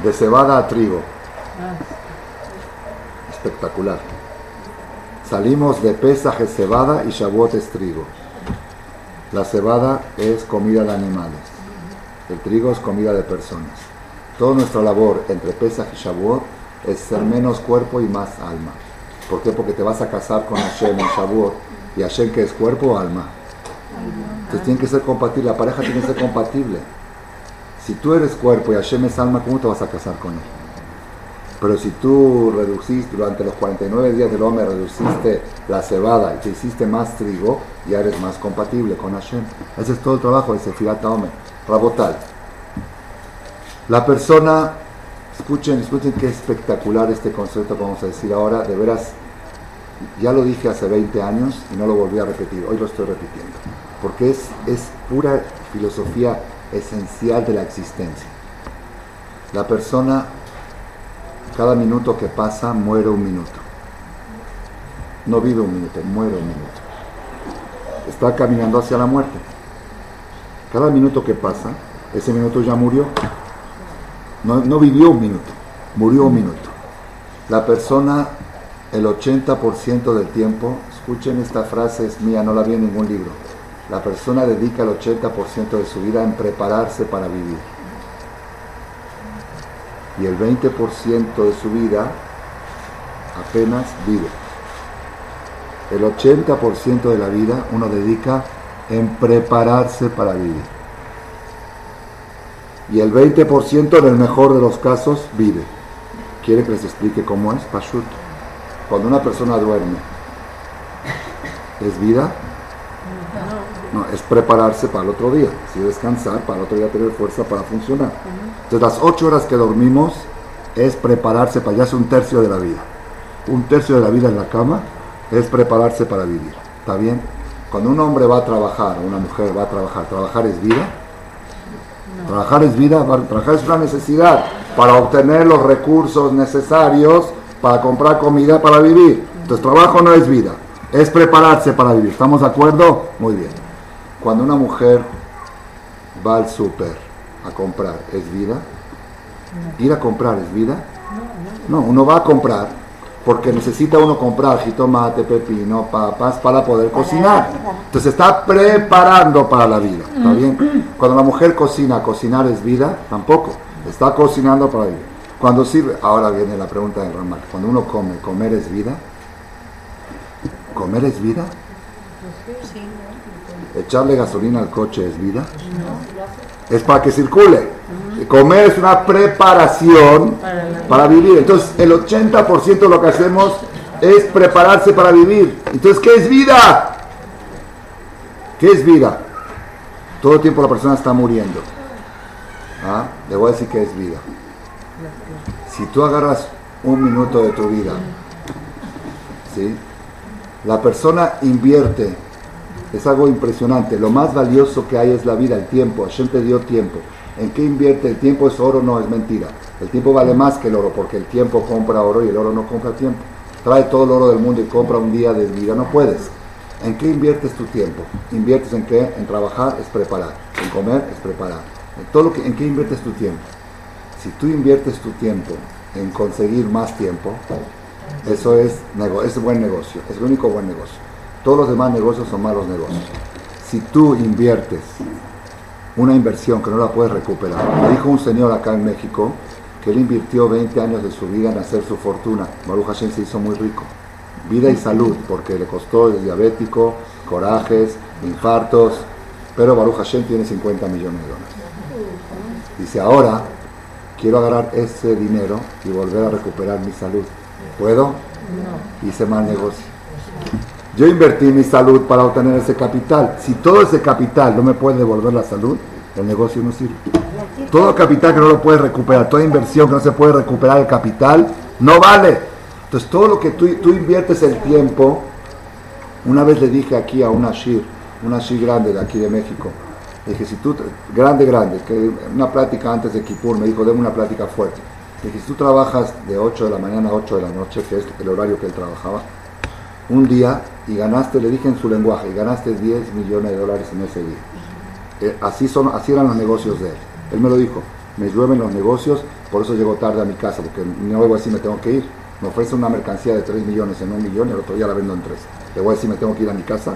De cebada a trigo. Espectacular. Salimos de Pesaj es cebada y Shavuot es trigo. La cebada es comida de animales. El trigo es comida de personas. Toda nuestra labor entre Pesach y Shavuot es ser menos cuerpo y más alma. ¿Por qué? Porque te vas a casar con Hashem en Shavuot. ¿Y Hashem que es cuerpo o alma? Entonces tiene que ser compatible. La pareja tiene que ser compatible. Si tú eres cuerpo y Hashem es alma, ¿cómo te vas a casar con él? Pero si tú reduciste durante los 49 días del hombre, reduciste la cebada y te hiciste más trigo, ya eres más compatible con Hashem. Ese es todo el trabajo de Sefirat Omer. Rabotal. La persona, escuchen, escuchen qué espectacular este concepto vamos a decir ahora, de veras, ya lo dije hace 20 años y no lo volví a repetir, hoy lo estoy repitiendo, porque es, es pura filosofía esencial de la existencia. La persona, cada minuto que pasa, muere un minuto. No vive un minuto, muere un minuto. Está caminando hacia la muerte. Cada minuto que pasa, ese minuto ya murió. No, no vivió un minuto, murió un minuto. La persona, el 80% del tiempo, escuchen esta frase, es mía, no la vi en ningún libro. La persona dedica el 80% de su vida en prepararse para vivir. Y el 20% de su vida apenas vive. El 80% de la vida uno dedica en prepararse para vivir. Y el 20% en el mejor de los casos vive. ¿Quiere que les explique cómo es? Pashut. Cuando una persona duerme, ¿es vida? No, es prepararse para el otro día, si descansar para el otro día tener fuerza para funcionar. Entonces las ocho horas que dormimos es prepararse para, ya es un tercio de la vida. Un tercio de la vida en la cama es prepararse para vivir. ¿Está bien? Cuando un hombre va a trabajar, una mujer va a trabajar, ¿trabajar es vida? Trabajar es vida, trabajar es una necesidad para obtener los recursos necesarios para comprar comida para vivir. Entonces trabajo no es vida, es prepararse para vivir. ¿Estamos de acuerdo? Muy bien. Cuando una mujer va al súper a comprar, ¿es vida? ¿Ir a comprar es vida? No, uno va a comprar porque necesita uno comprar jitomate, pepino, papas para poder cocinar. Entonces está preparando para la vida. ¿Está bien? Cuando la mujer cocina, ¿cocinar es vida? Tampoco. Está cocinando para vivir. Cuando sirve, ahora viene la pregunta de Ramal. Cuando uno come, ¿comer es vida? ¿Comer es vida? ¿Echarle gasolina al coche es vida? Es para que circule. Comer es una preparación para vivir. Entonces, el 80% de lo que hacemos es prepararse para vivir. Entonces, ¿qué es vida? ¿Qué es vida? Todo el tiempo la persona está muriendo. ¿Ah? Le voy a decir qué es vida. Si tú agarras un minuto de tu vida, ¿sí? la persona invierte, es algo impresionante. Lo más valioso que hay es la vida, el tiempo. Hashem te dio tiempo. ¿En qué invierte? El tiempo es oro, no es mentira. El tiempo vale más que el oro, porque el tiempo compra oro y el oro no compra tiempo. Trae todo el oro del mundo y compra un día de vida, no puedes. ¿En qué inviertes tu tiempo? ¿Inviertes en qué? En trabajar es preparar, en comer es preparar. En, todo lo que, ¿En qué inviertes tu tiempo? Si tú inviertes tu tiempo en conseguir más tiempo, eso es, es buen negocio, es el único buen negocio. Todos los demás negocios son malos negocios. Si tú inviertes una inversión que no la puedes recuperar. Me dijo un señor acá en México que él invirtió 20 años de su vida en hacer su fortuna. Baruch Hashem se hizo muy rico. Vida y salud, porque le costó el diabético, corajes, infartos, pero Baruch Hashem tiene 50 millones de dólares. Dice, ahora quiero agarrar ese dinero y volver a recuperar mi salud. ¿Puedo? No. Hice mal negocio. Yo invertí mi salud para obtener ese capital. Si todo ese capital no me puede devolver la salud, el negocio no sirve. Todo capital que no lo puede recuperar, toda inversión que no se puede recuperar el capital, no vale. Entonces todo lo que tú, tú inviertes el tiempo, una vez le dije aquí a una Shir, una Shir grande de aquí de México, le dije, si tú, grande, grande, que una plática antes de Kipur, me dijo, deme una plática fuerte. Le dije, si tú trabajas de 8 de la mañana a 8 de la noche, que es el horario que él trabajaba, un día y ganaste, le dije en su lenguaje, y ganaste 10 millones de dólares en ese día. Eh, así, son, así eran los negocios de él. Él me lo dijo. me llueven los negocios, por eso llego tarde a mi casa, porque no voy a decir me tengo que ir. Me ofrece una mercancía de 3 millones en un millón y el otro día la vendo en 3. Le voy a decir me tengo que ir a mi casa.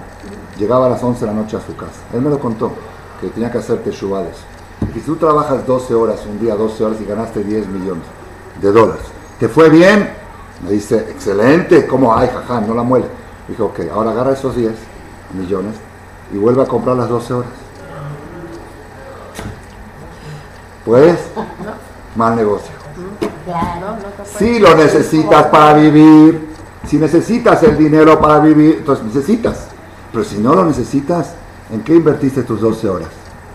Llegaba a las 11 de la noche a su casa. Él me lo contó, que tenía que hacer teshuva Y si tú trabajas 12 horas, un día 12 horas y ganaste 10 millones de dólares, ¿te fue bien? Me dice, excelente, ¿cómo? Ay, jaja, no la muele. Dijo, ok, ahora agarra esos 10 millones y vuelve a comprar las 12 horas. Pues, mal negocio. Si lo necesitas para vivir, si necesitas el dinero para vivir, entonces necesitas. Pero si no lo necesitas, ¿en qué invertiste tus 12 horas?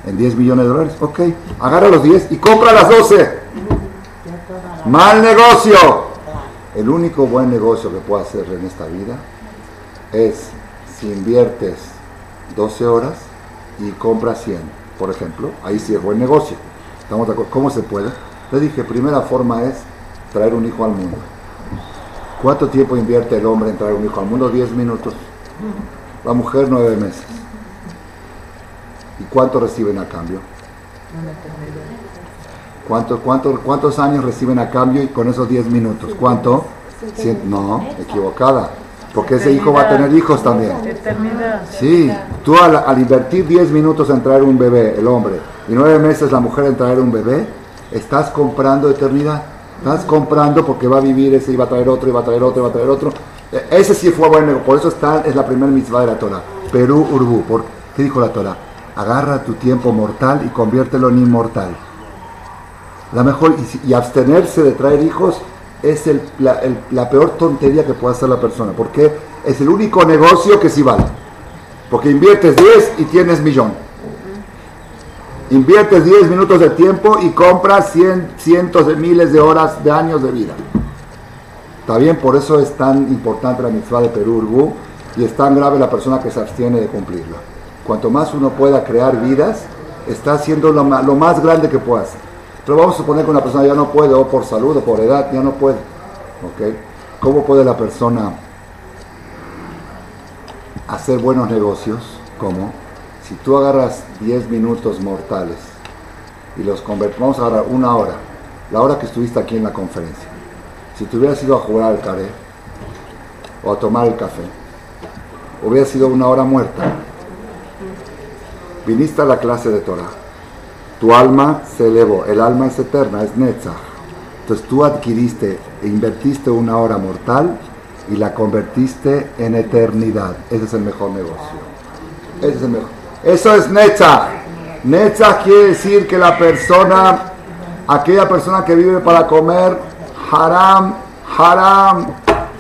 ¿En 10 millones de dólares? Ok, agarra los 10 y compra las 12. Mal negocio. El único buen negocio que puedo hacer en esta vida es si inviertes 12 horas y compras 100, por ejemplo, ahí sí es buen negocio. ¿Estamos de acuerdo? ¿Cómo se puede? Le dije, primera forma es traer un hijo al mundo. ¿Cuánto tiempo invierte el hombre en traer un hijo al mundo? 10 minutos. La mujer 9 meses. ¿Y cuánto reciben a cambio? ¿Cuántos, cuántos, cuántos años reciben a cambio y con esos 10 minutos? ¿Cuánto? No, equivocada. Porque ese hijo va a tener hijos también. Sí, tú al, invertir 10 minutos en traer un bebé, el hombre, y 9 meses la mujer en traer un bebé, estás comprando eternidad. Estás comprando porque va a vivir ese y va a traer otro, y va a traer otro, y va a traer otro. E, ese sí fue bueno, por eso está, es la primera mitzvah de la Torah. Perú, Urbú. ¿Qué dijo la Torah? Agarra tu tiempo mortal y conviértelo en inmortal. La mejor, y abstenerse de traer hijos es la, peor tontería que puede hacer la persona, porque es el único negocio que sí vale. Porque inviertes 10 y tienes millón. Inviertes 10 minutos de tiempo y compras cientos de miles de horas de años de vida. Está bien, por eso es tan importante la mitzvah de Perú Urbú y es tan grave la persona que se abstiene de cumplirla. Cuanto más uno pueda crear vidas, está haciendo lo, lo más grande que pueda hacer. Pero vamos a suponer que una persona ya no puede, o por salud o por edad, ya no puede. ¿Ok? ¿Cómo puede la persona hacer buenos negocios? ¿Cómo? Si tú agarras 10 minutos mortales y los convertimos, vamos a agarrar una hora, la hora que estuviste aquí en la conferencia. Si tú hubieras ido a jugar al caré o a tomar el café, hubiera sido una hora muerta. Viniste a la clase de Torah tu alma se elevó, el alma es eterna, es Netzach. Entonces tú adquiriste e invertiste una hora mortal y la convertiste en eternidad. Ese es el mejor negocio. Ese es el mejor. Eso es Netzach. Netzach quiere decir que la persona, aquella persona que vive para comer, haram, haram,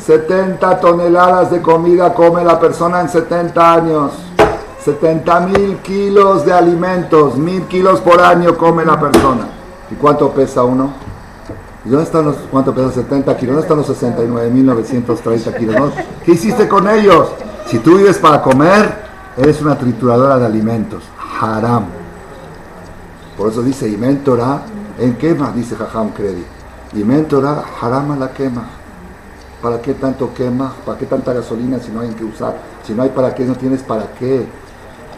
70 toneladas de comida come la persona en 70 años. 70 mil kilos de alimentos, mil kilos por año come la persona. ¿Y cuánto pesa uno? ¿Y dónde están los, cuánto pesa 70 kilos? ¿Dónde están los 69 mil 930 kilos? ¿Qué hiciste con ellos? Si tú vives para comer, eres una trituradora de alimentos. Haram. Por eso dice, y mentora, en quema, dice Jajam Kredi. Y mentora, haram a la quema. ¿Para qué tanto quema? ¿Para qué tanta gasolina si no hay que usar? Si no hay para qué, no tienes para qué.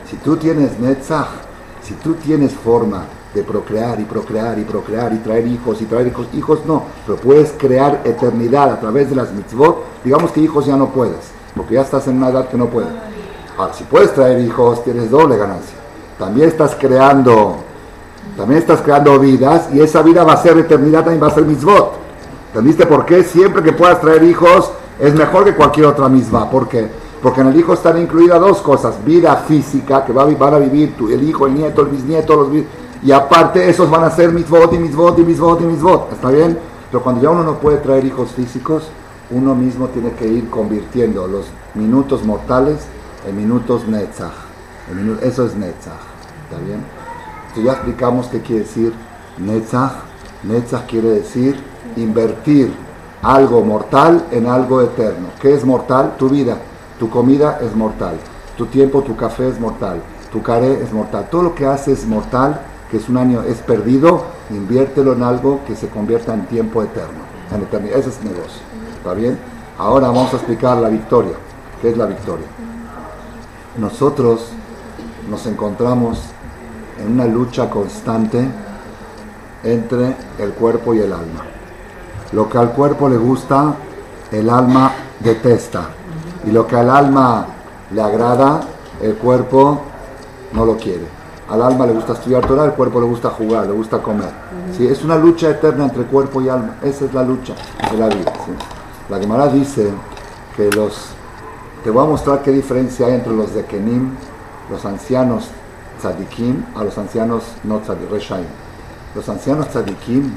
Si tú tienes Netzach, si tú tienes forma de procrear y procrear y procrear y traer hijos y traer hijos, hijos no, pero puedes crear eternidad a través de las mitzvot, digamos que hijos ya no puedes, porque ya estás en una edad que no puedes. Ahora, si puedes traer hijos, tienes doble ganancia. También estás creando, también estás creando vidas y esa vida va a ser eternidad, también va a ser mitzvot. ¿Entendiste por qué? Siempre que puedas traer hijos es mejor que cualquier otra misma. ¿Por qué? Porque en el hijo están incluidas dos cosas, vida física, que va, van a vivir tu, el hijo, el nieto, el bisnieto, los y aparte esos van a ser mitzvot y mitzvot y mitzvot y mitzvot, ¿está bien? Pero cuando ya uno no puede traer hijos físicos, uno mismo tiene que ir convirtiendo los minutos mortales en minutos netzach. eso es netzach, ¿está bien? Entonces ya explicamos qué quiere decir netzach. Netzach quiere decir invertir algo mortal en algo eterno. ¿Qué es mortal? Tu vida. Tu comida es mortal, tu tiempo, tu café es mortal, tu caré es mortal. Todo lo que haces es mortal, que es un año, es perdido, inviértelo en algo que se convierta en tiempo eterno. Ese es negocio. ¿Está bien? Ahora vamos a explicar la victoria. ¿Qué es la victoria? Nosotros nos encontramos en una lucha constante entre el cuerpo y el alma. Lo que al cuerpo le gusta, el alma detesta. Y lo que al alma le agrada, el cuerpo no lo quiere. Al alma le gusta estudiar Torah, al cuerpo le gusta jugar, le gusta comer. ¿Sí? Es una lucha eterna entre cuerpo y alma. Esa es la lucha de la vida. La Gemara dice que los... Te voy a mostrar qué diferencia hay entre los de Kenim, los ancianos tzadikim, a los ancianos no tzadik, reshaim. Los ancianos tzadikim,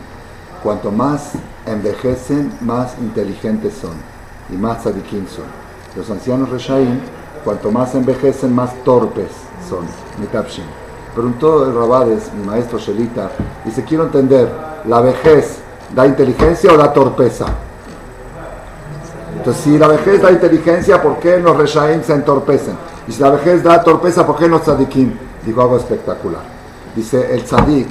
cuanto más envejecen, más inteligentes son y más tzadikim son. Los ancianos reshaim, cuanto más envejecen, más torpes son. Mitapshim. Preguntó el Rabades, mi maestro Shelita, dice, quiero entender, ¿la vejez da inteligencia o da torpeza? Entonces, si la vejez da inteligencia, ¿por qué los reshaim se entorpecen? Y si la vejez da torpeza, ¿por qué los tzadikim? Dijo algo espectacular. Dice, el tzadik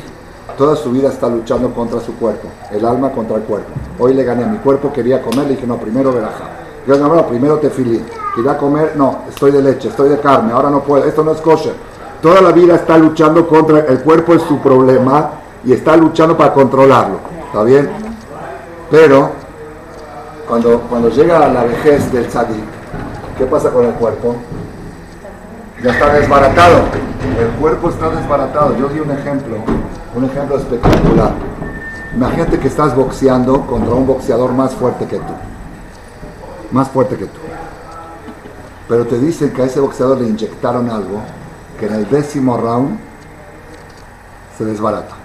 toda su vida está luchando contra su cuerpo, el alma contra el cuerpo. Hoy le gané a mi cuerpo, quería comer, le dije, no, primero verajá. Yo no, primero tefilín. Quería comer, no, estoy de leche, estoy de carne, ahora no puedo, esto no es kosher. Toda la vida está luchando contra, el cuerpo es su problema y está luchando para controlarlo. ¿Está bien? Pero cuando, cuando llega la vejez del tzadik, ¿qué pasa con el cuerpo? Ya está desbaratado. El cuerpo está desbaratado. Yo di un ejemplo, un ejemplo espectacular. Imagínate que estás boxeando contra un boxeador más fuerte que tú. Más fuerte que tú. Pero te dicen que a ese boxeador le inyectaron algo que en el décimo round se desbarata.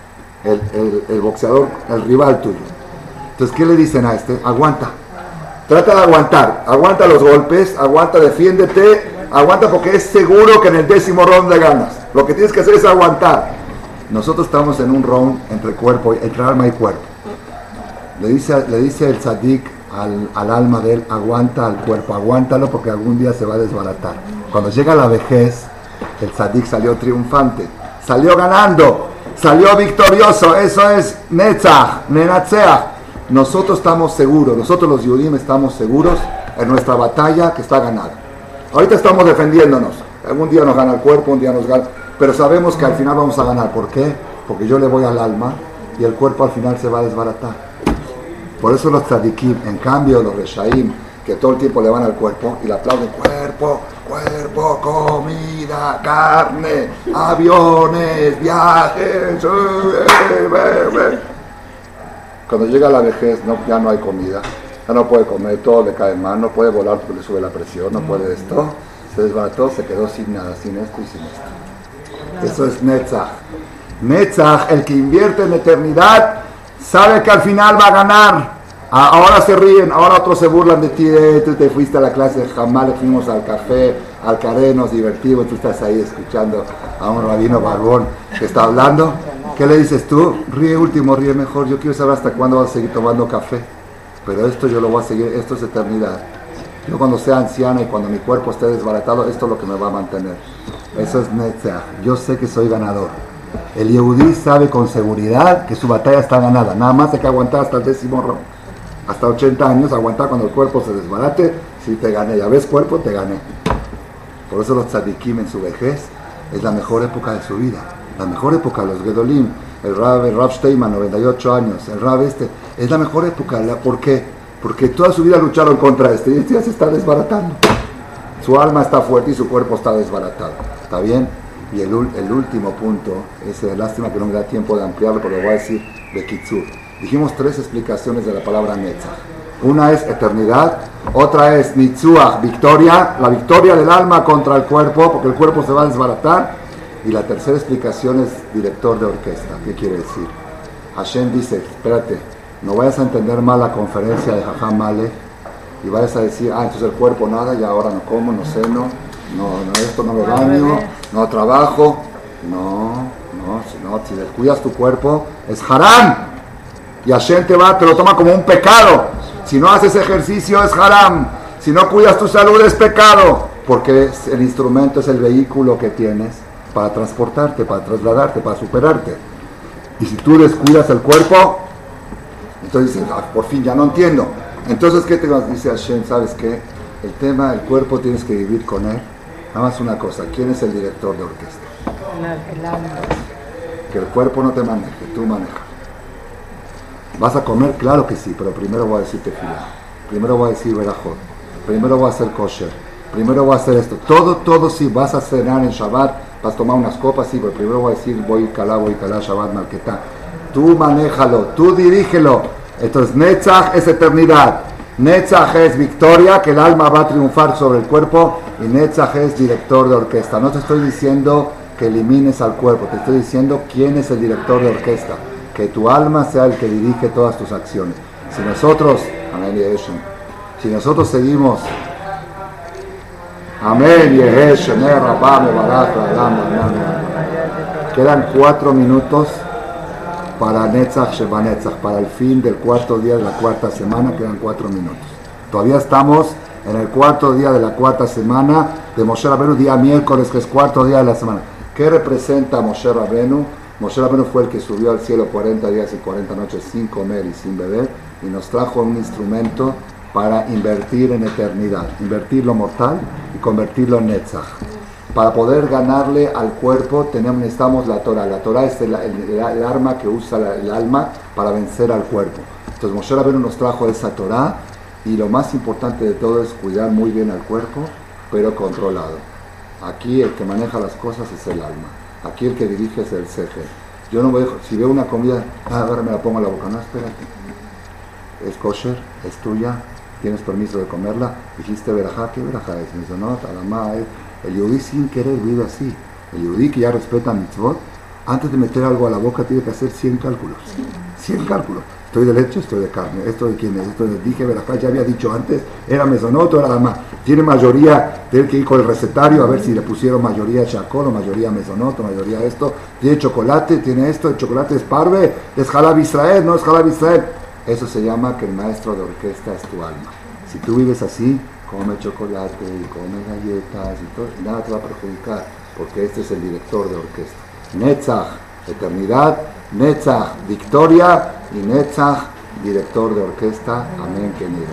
El, el boxeador, el rival tuyo. Entonces, ¿qué le dicen a este? Aguanta. Trata de aguantar. Aguanta los golpes, aguanta, defiéndete, aguanta porque es seguro que en el décimo round le ganas. Lo que tienes que hacer es aguantar. Nosotros estamos en un round entre cuerpo, entre alma y cuerpo. Le dice, le dice el tzadik al, al, alma de él, aguanta al cuerpo, aguántalo porque algún día se va a desbaratar. Cuando llega la vejez, el tzadik salió triunfante, salió ganando, salió victorioso. Eso es Netzach, Nenatzeach. Nosotros estamos seguros, nosotros los Yudim estamos seguros en nuestra batalla que está ganada. Ahorita estamos defendiéndonos. Algún día nos gana el cuerpo, un día nos gana. Pero sabemos que al final vamos a ganar. ¿Por qué? Porque yo le voy al alma y el cuerpo al final se va a desbaratar. Por eso los tzadikim, en cambio los reshaim, que todo el tiempo le van al cuerpo y le aplauden cuerpo, cuerpo, comida, carne, aviones, viajes. Cuando llega la vejez no, ya no hay comida, ya no puede comer, todo le cae mal, no puede volar porque le sube la presión, no puede esto. Se desbarató, se quedó sin nada, sin esto y sin esto. Eso es Netzach. Netzach, el que invierte en eternidad, sabe que al final va a ganar. Ahora se ríen, ahora otros se burlan de ti, tú te fuiste a la clase de Jamal, fuimos al café, al caré, nos divertimos, tú estás ahí escuchando a un rabino barbón que está hablando. ¿Qué le dices tú? Ríe último, ríe mejor, yo quiero saber hasta cuándo vas a seguir tomando café. Pero esto yo lo voy a seguir, esto es eternidad. Yo cuando sea anciana y cuando mi cuerpo esté desbaratado, esto es lo que me va a mantener. Eso es Netzach. Yo sé que soy ganador. El Yehudí sabe con seguridad que su batalla está ganada. Nada más hay que aguantar hasta el décimo round. Hasta 80 años, aguantar cuando el cuerpo se desbarate. Si te gané, ya ves cuerpo, te gané. Por eso los tzadikim en su vejez es la mejor época de su vida. La mejor época, los Gedolim, el Rab, el Rab Steinman, 98 años, el Rab este, es la mejor época. ¿Por qué? Porque toda su vida lucharon contra este y este ya se está desbaratando. Su alma está fuerte y su cuerpo está desbaratado. ¿Está bien? Y el, el último punto, es lástima que no me da tiempo de ampliarlo, pero lo voy a decir de Kitsur. Dijimos tres explicaciones de la palabra Netzach. Una es eternidad, otra es Nitzua, victoria, la victoria del alma contra el cuerpo, porque el cuerpo se va a desbaratar. Y la tercera explicación es director de orquesta. ¿Qué quiere decir? Hashem dice, espérate, no vayas a entender mal la conferencia de Jajam Male y vayas a decir, ah, entonces el cuerpo nada, y ahora no como, no ceno, no, no esto no me baño, no trabajo. No, no, si no, si descuidas tu cuerpo, es haram. Y Hashem te va, te lo toma como un pecado. Si no haces ejercicio es haram. Si no cuidas tu salud es pecado. Porque el instrumento es el vehículo que tienes para transportarte, para trasladarte, para superarte. Y si tú descuidas el cuerpo, entonces dices, ah, por fin ya no entiendo. Entonces, ¿qué te dice Hashem? ¿Sabes qué? El tema del cuerpo tienes que vivir con él. Nada más una cosa, ¿quién es el director de orquesta? El alma. Que el cuerpo no te maneje, tú manejas. ¿Vas a comer? Claro que sí, pero primero voy a decir tefilá. Primero voy a decir verajot. Primero voy a hacer kosher. Primero voy a hacer esto. Todo, todo sí. Vas a cenar en Shabbat. Vas a tomar unas copas, sí, pero primero voy a decir voy calá, voy calá, Shabbat, Marquetá. Tú manéjalo, tú dirígelo. Entonces, Netzach es eternidad. Netzach es victoria, que el alma va a triunfar sobre el cuerpo. Y Netzach es director de orquesta. No te estoy diciendo que elimines al cuerpo, te estoy diciendo quién es el director de orquesta. Que tu alma sea el que dirige todas tus acciones. Si nosotros, si nosotros seguimos, amén, quedan cuatro minutos para Netzach Shebanetzach, para el fin del cuarto día de la cuarta semana, quedan cuatro minutos. Todavía estamos en el cuarto día de la cuarta semana de Moshe Rabenu, día miércoles, que es cuarto día de la semana. ¿Qué representa Moshe Rabenu? Moshe Rabenu fue el que subió al cielo 40 días y 40 noches sin comer y sin beber y nos trajo un instrumento para invertir en eternidad, invertir lo mortal y convertirlo en Netzach. Para poder ganarle al cuerpo tenemos, necesitamos la Torah. La Torah es el, arma que usa el alma para vencer al cuerpo. Entonces Moshe Rabbeinu nos trajo esa Torah y lo más importante de todo es cuidar muy bien al cuerpo, pero controlado. Aquí el que maneja las cosas es el alma. Aquí el que dirige es el ceje. Yo no voy, si veo una comida, ah, ahora me la pongo a la boca. No, espérate. Es kosher, es tuya, tienes permiso de comerla. Dijiste verajá, ¿qué verajá es? Me dice, no, es el yudí sin querer vive así. El yudí que ya respeta mitzvot, antes de meter algo a la boca tiene que hacer 100 cálculos. 100 cálculos. Estoy de leche, estoy de carne. Esto de quién es, esto de dije, veracá, ya había dicho antes, era mesonoto, era más. Tiene mayoría, tiene que ir con el recetario a ver si le pusieron mayoría chacón o mayoría mesonoto, mayoría esto. Tiene chocolate, tiene esto, el chocolate es parve, es jalab Israel, no es jalab Israel. Eso se llama que el maestro de orquesta es tu alma. Si tú vives así, come chocolate y come galletas y todo, nada te va a perjudicar, porque este es el director de orquesta. Netzach, eternidad, Netzach, victoria y Netzach, director de orquesta. Amén, queridos.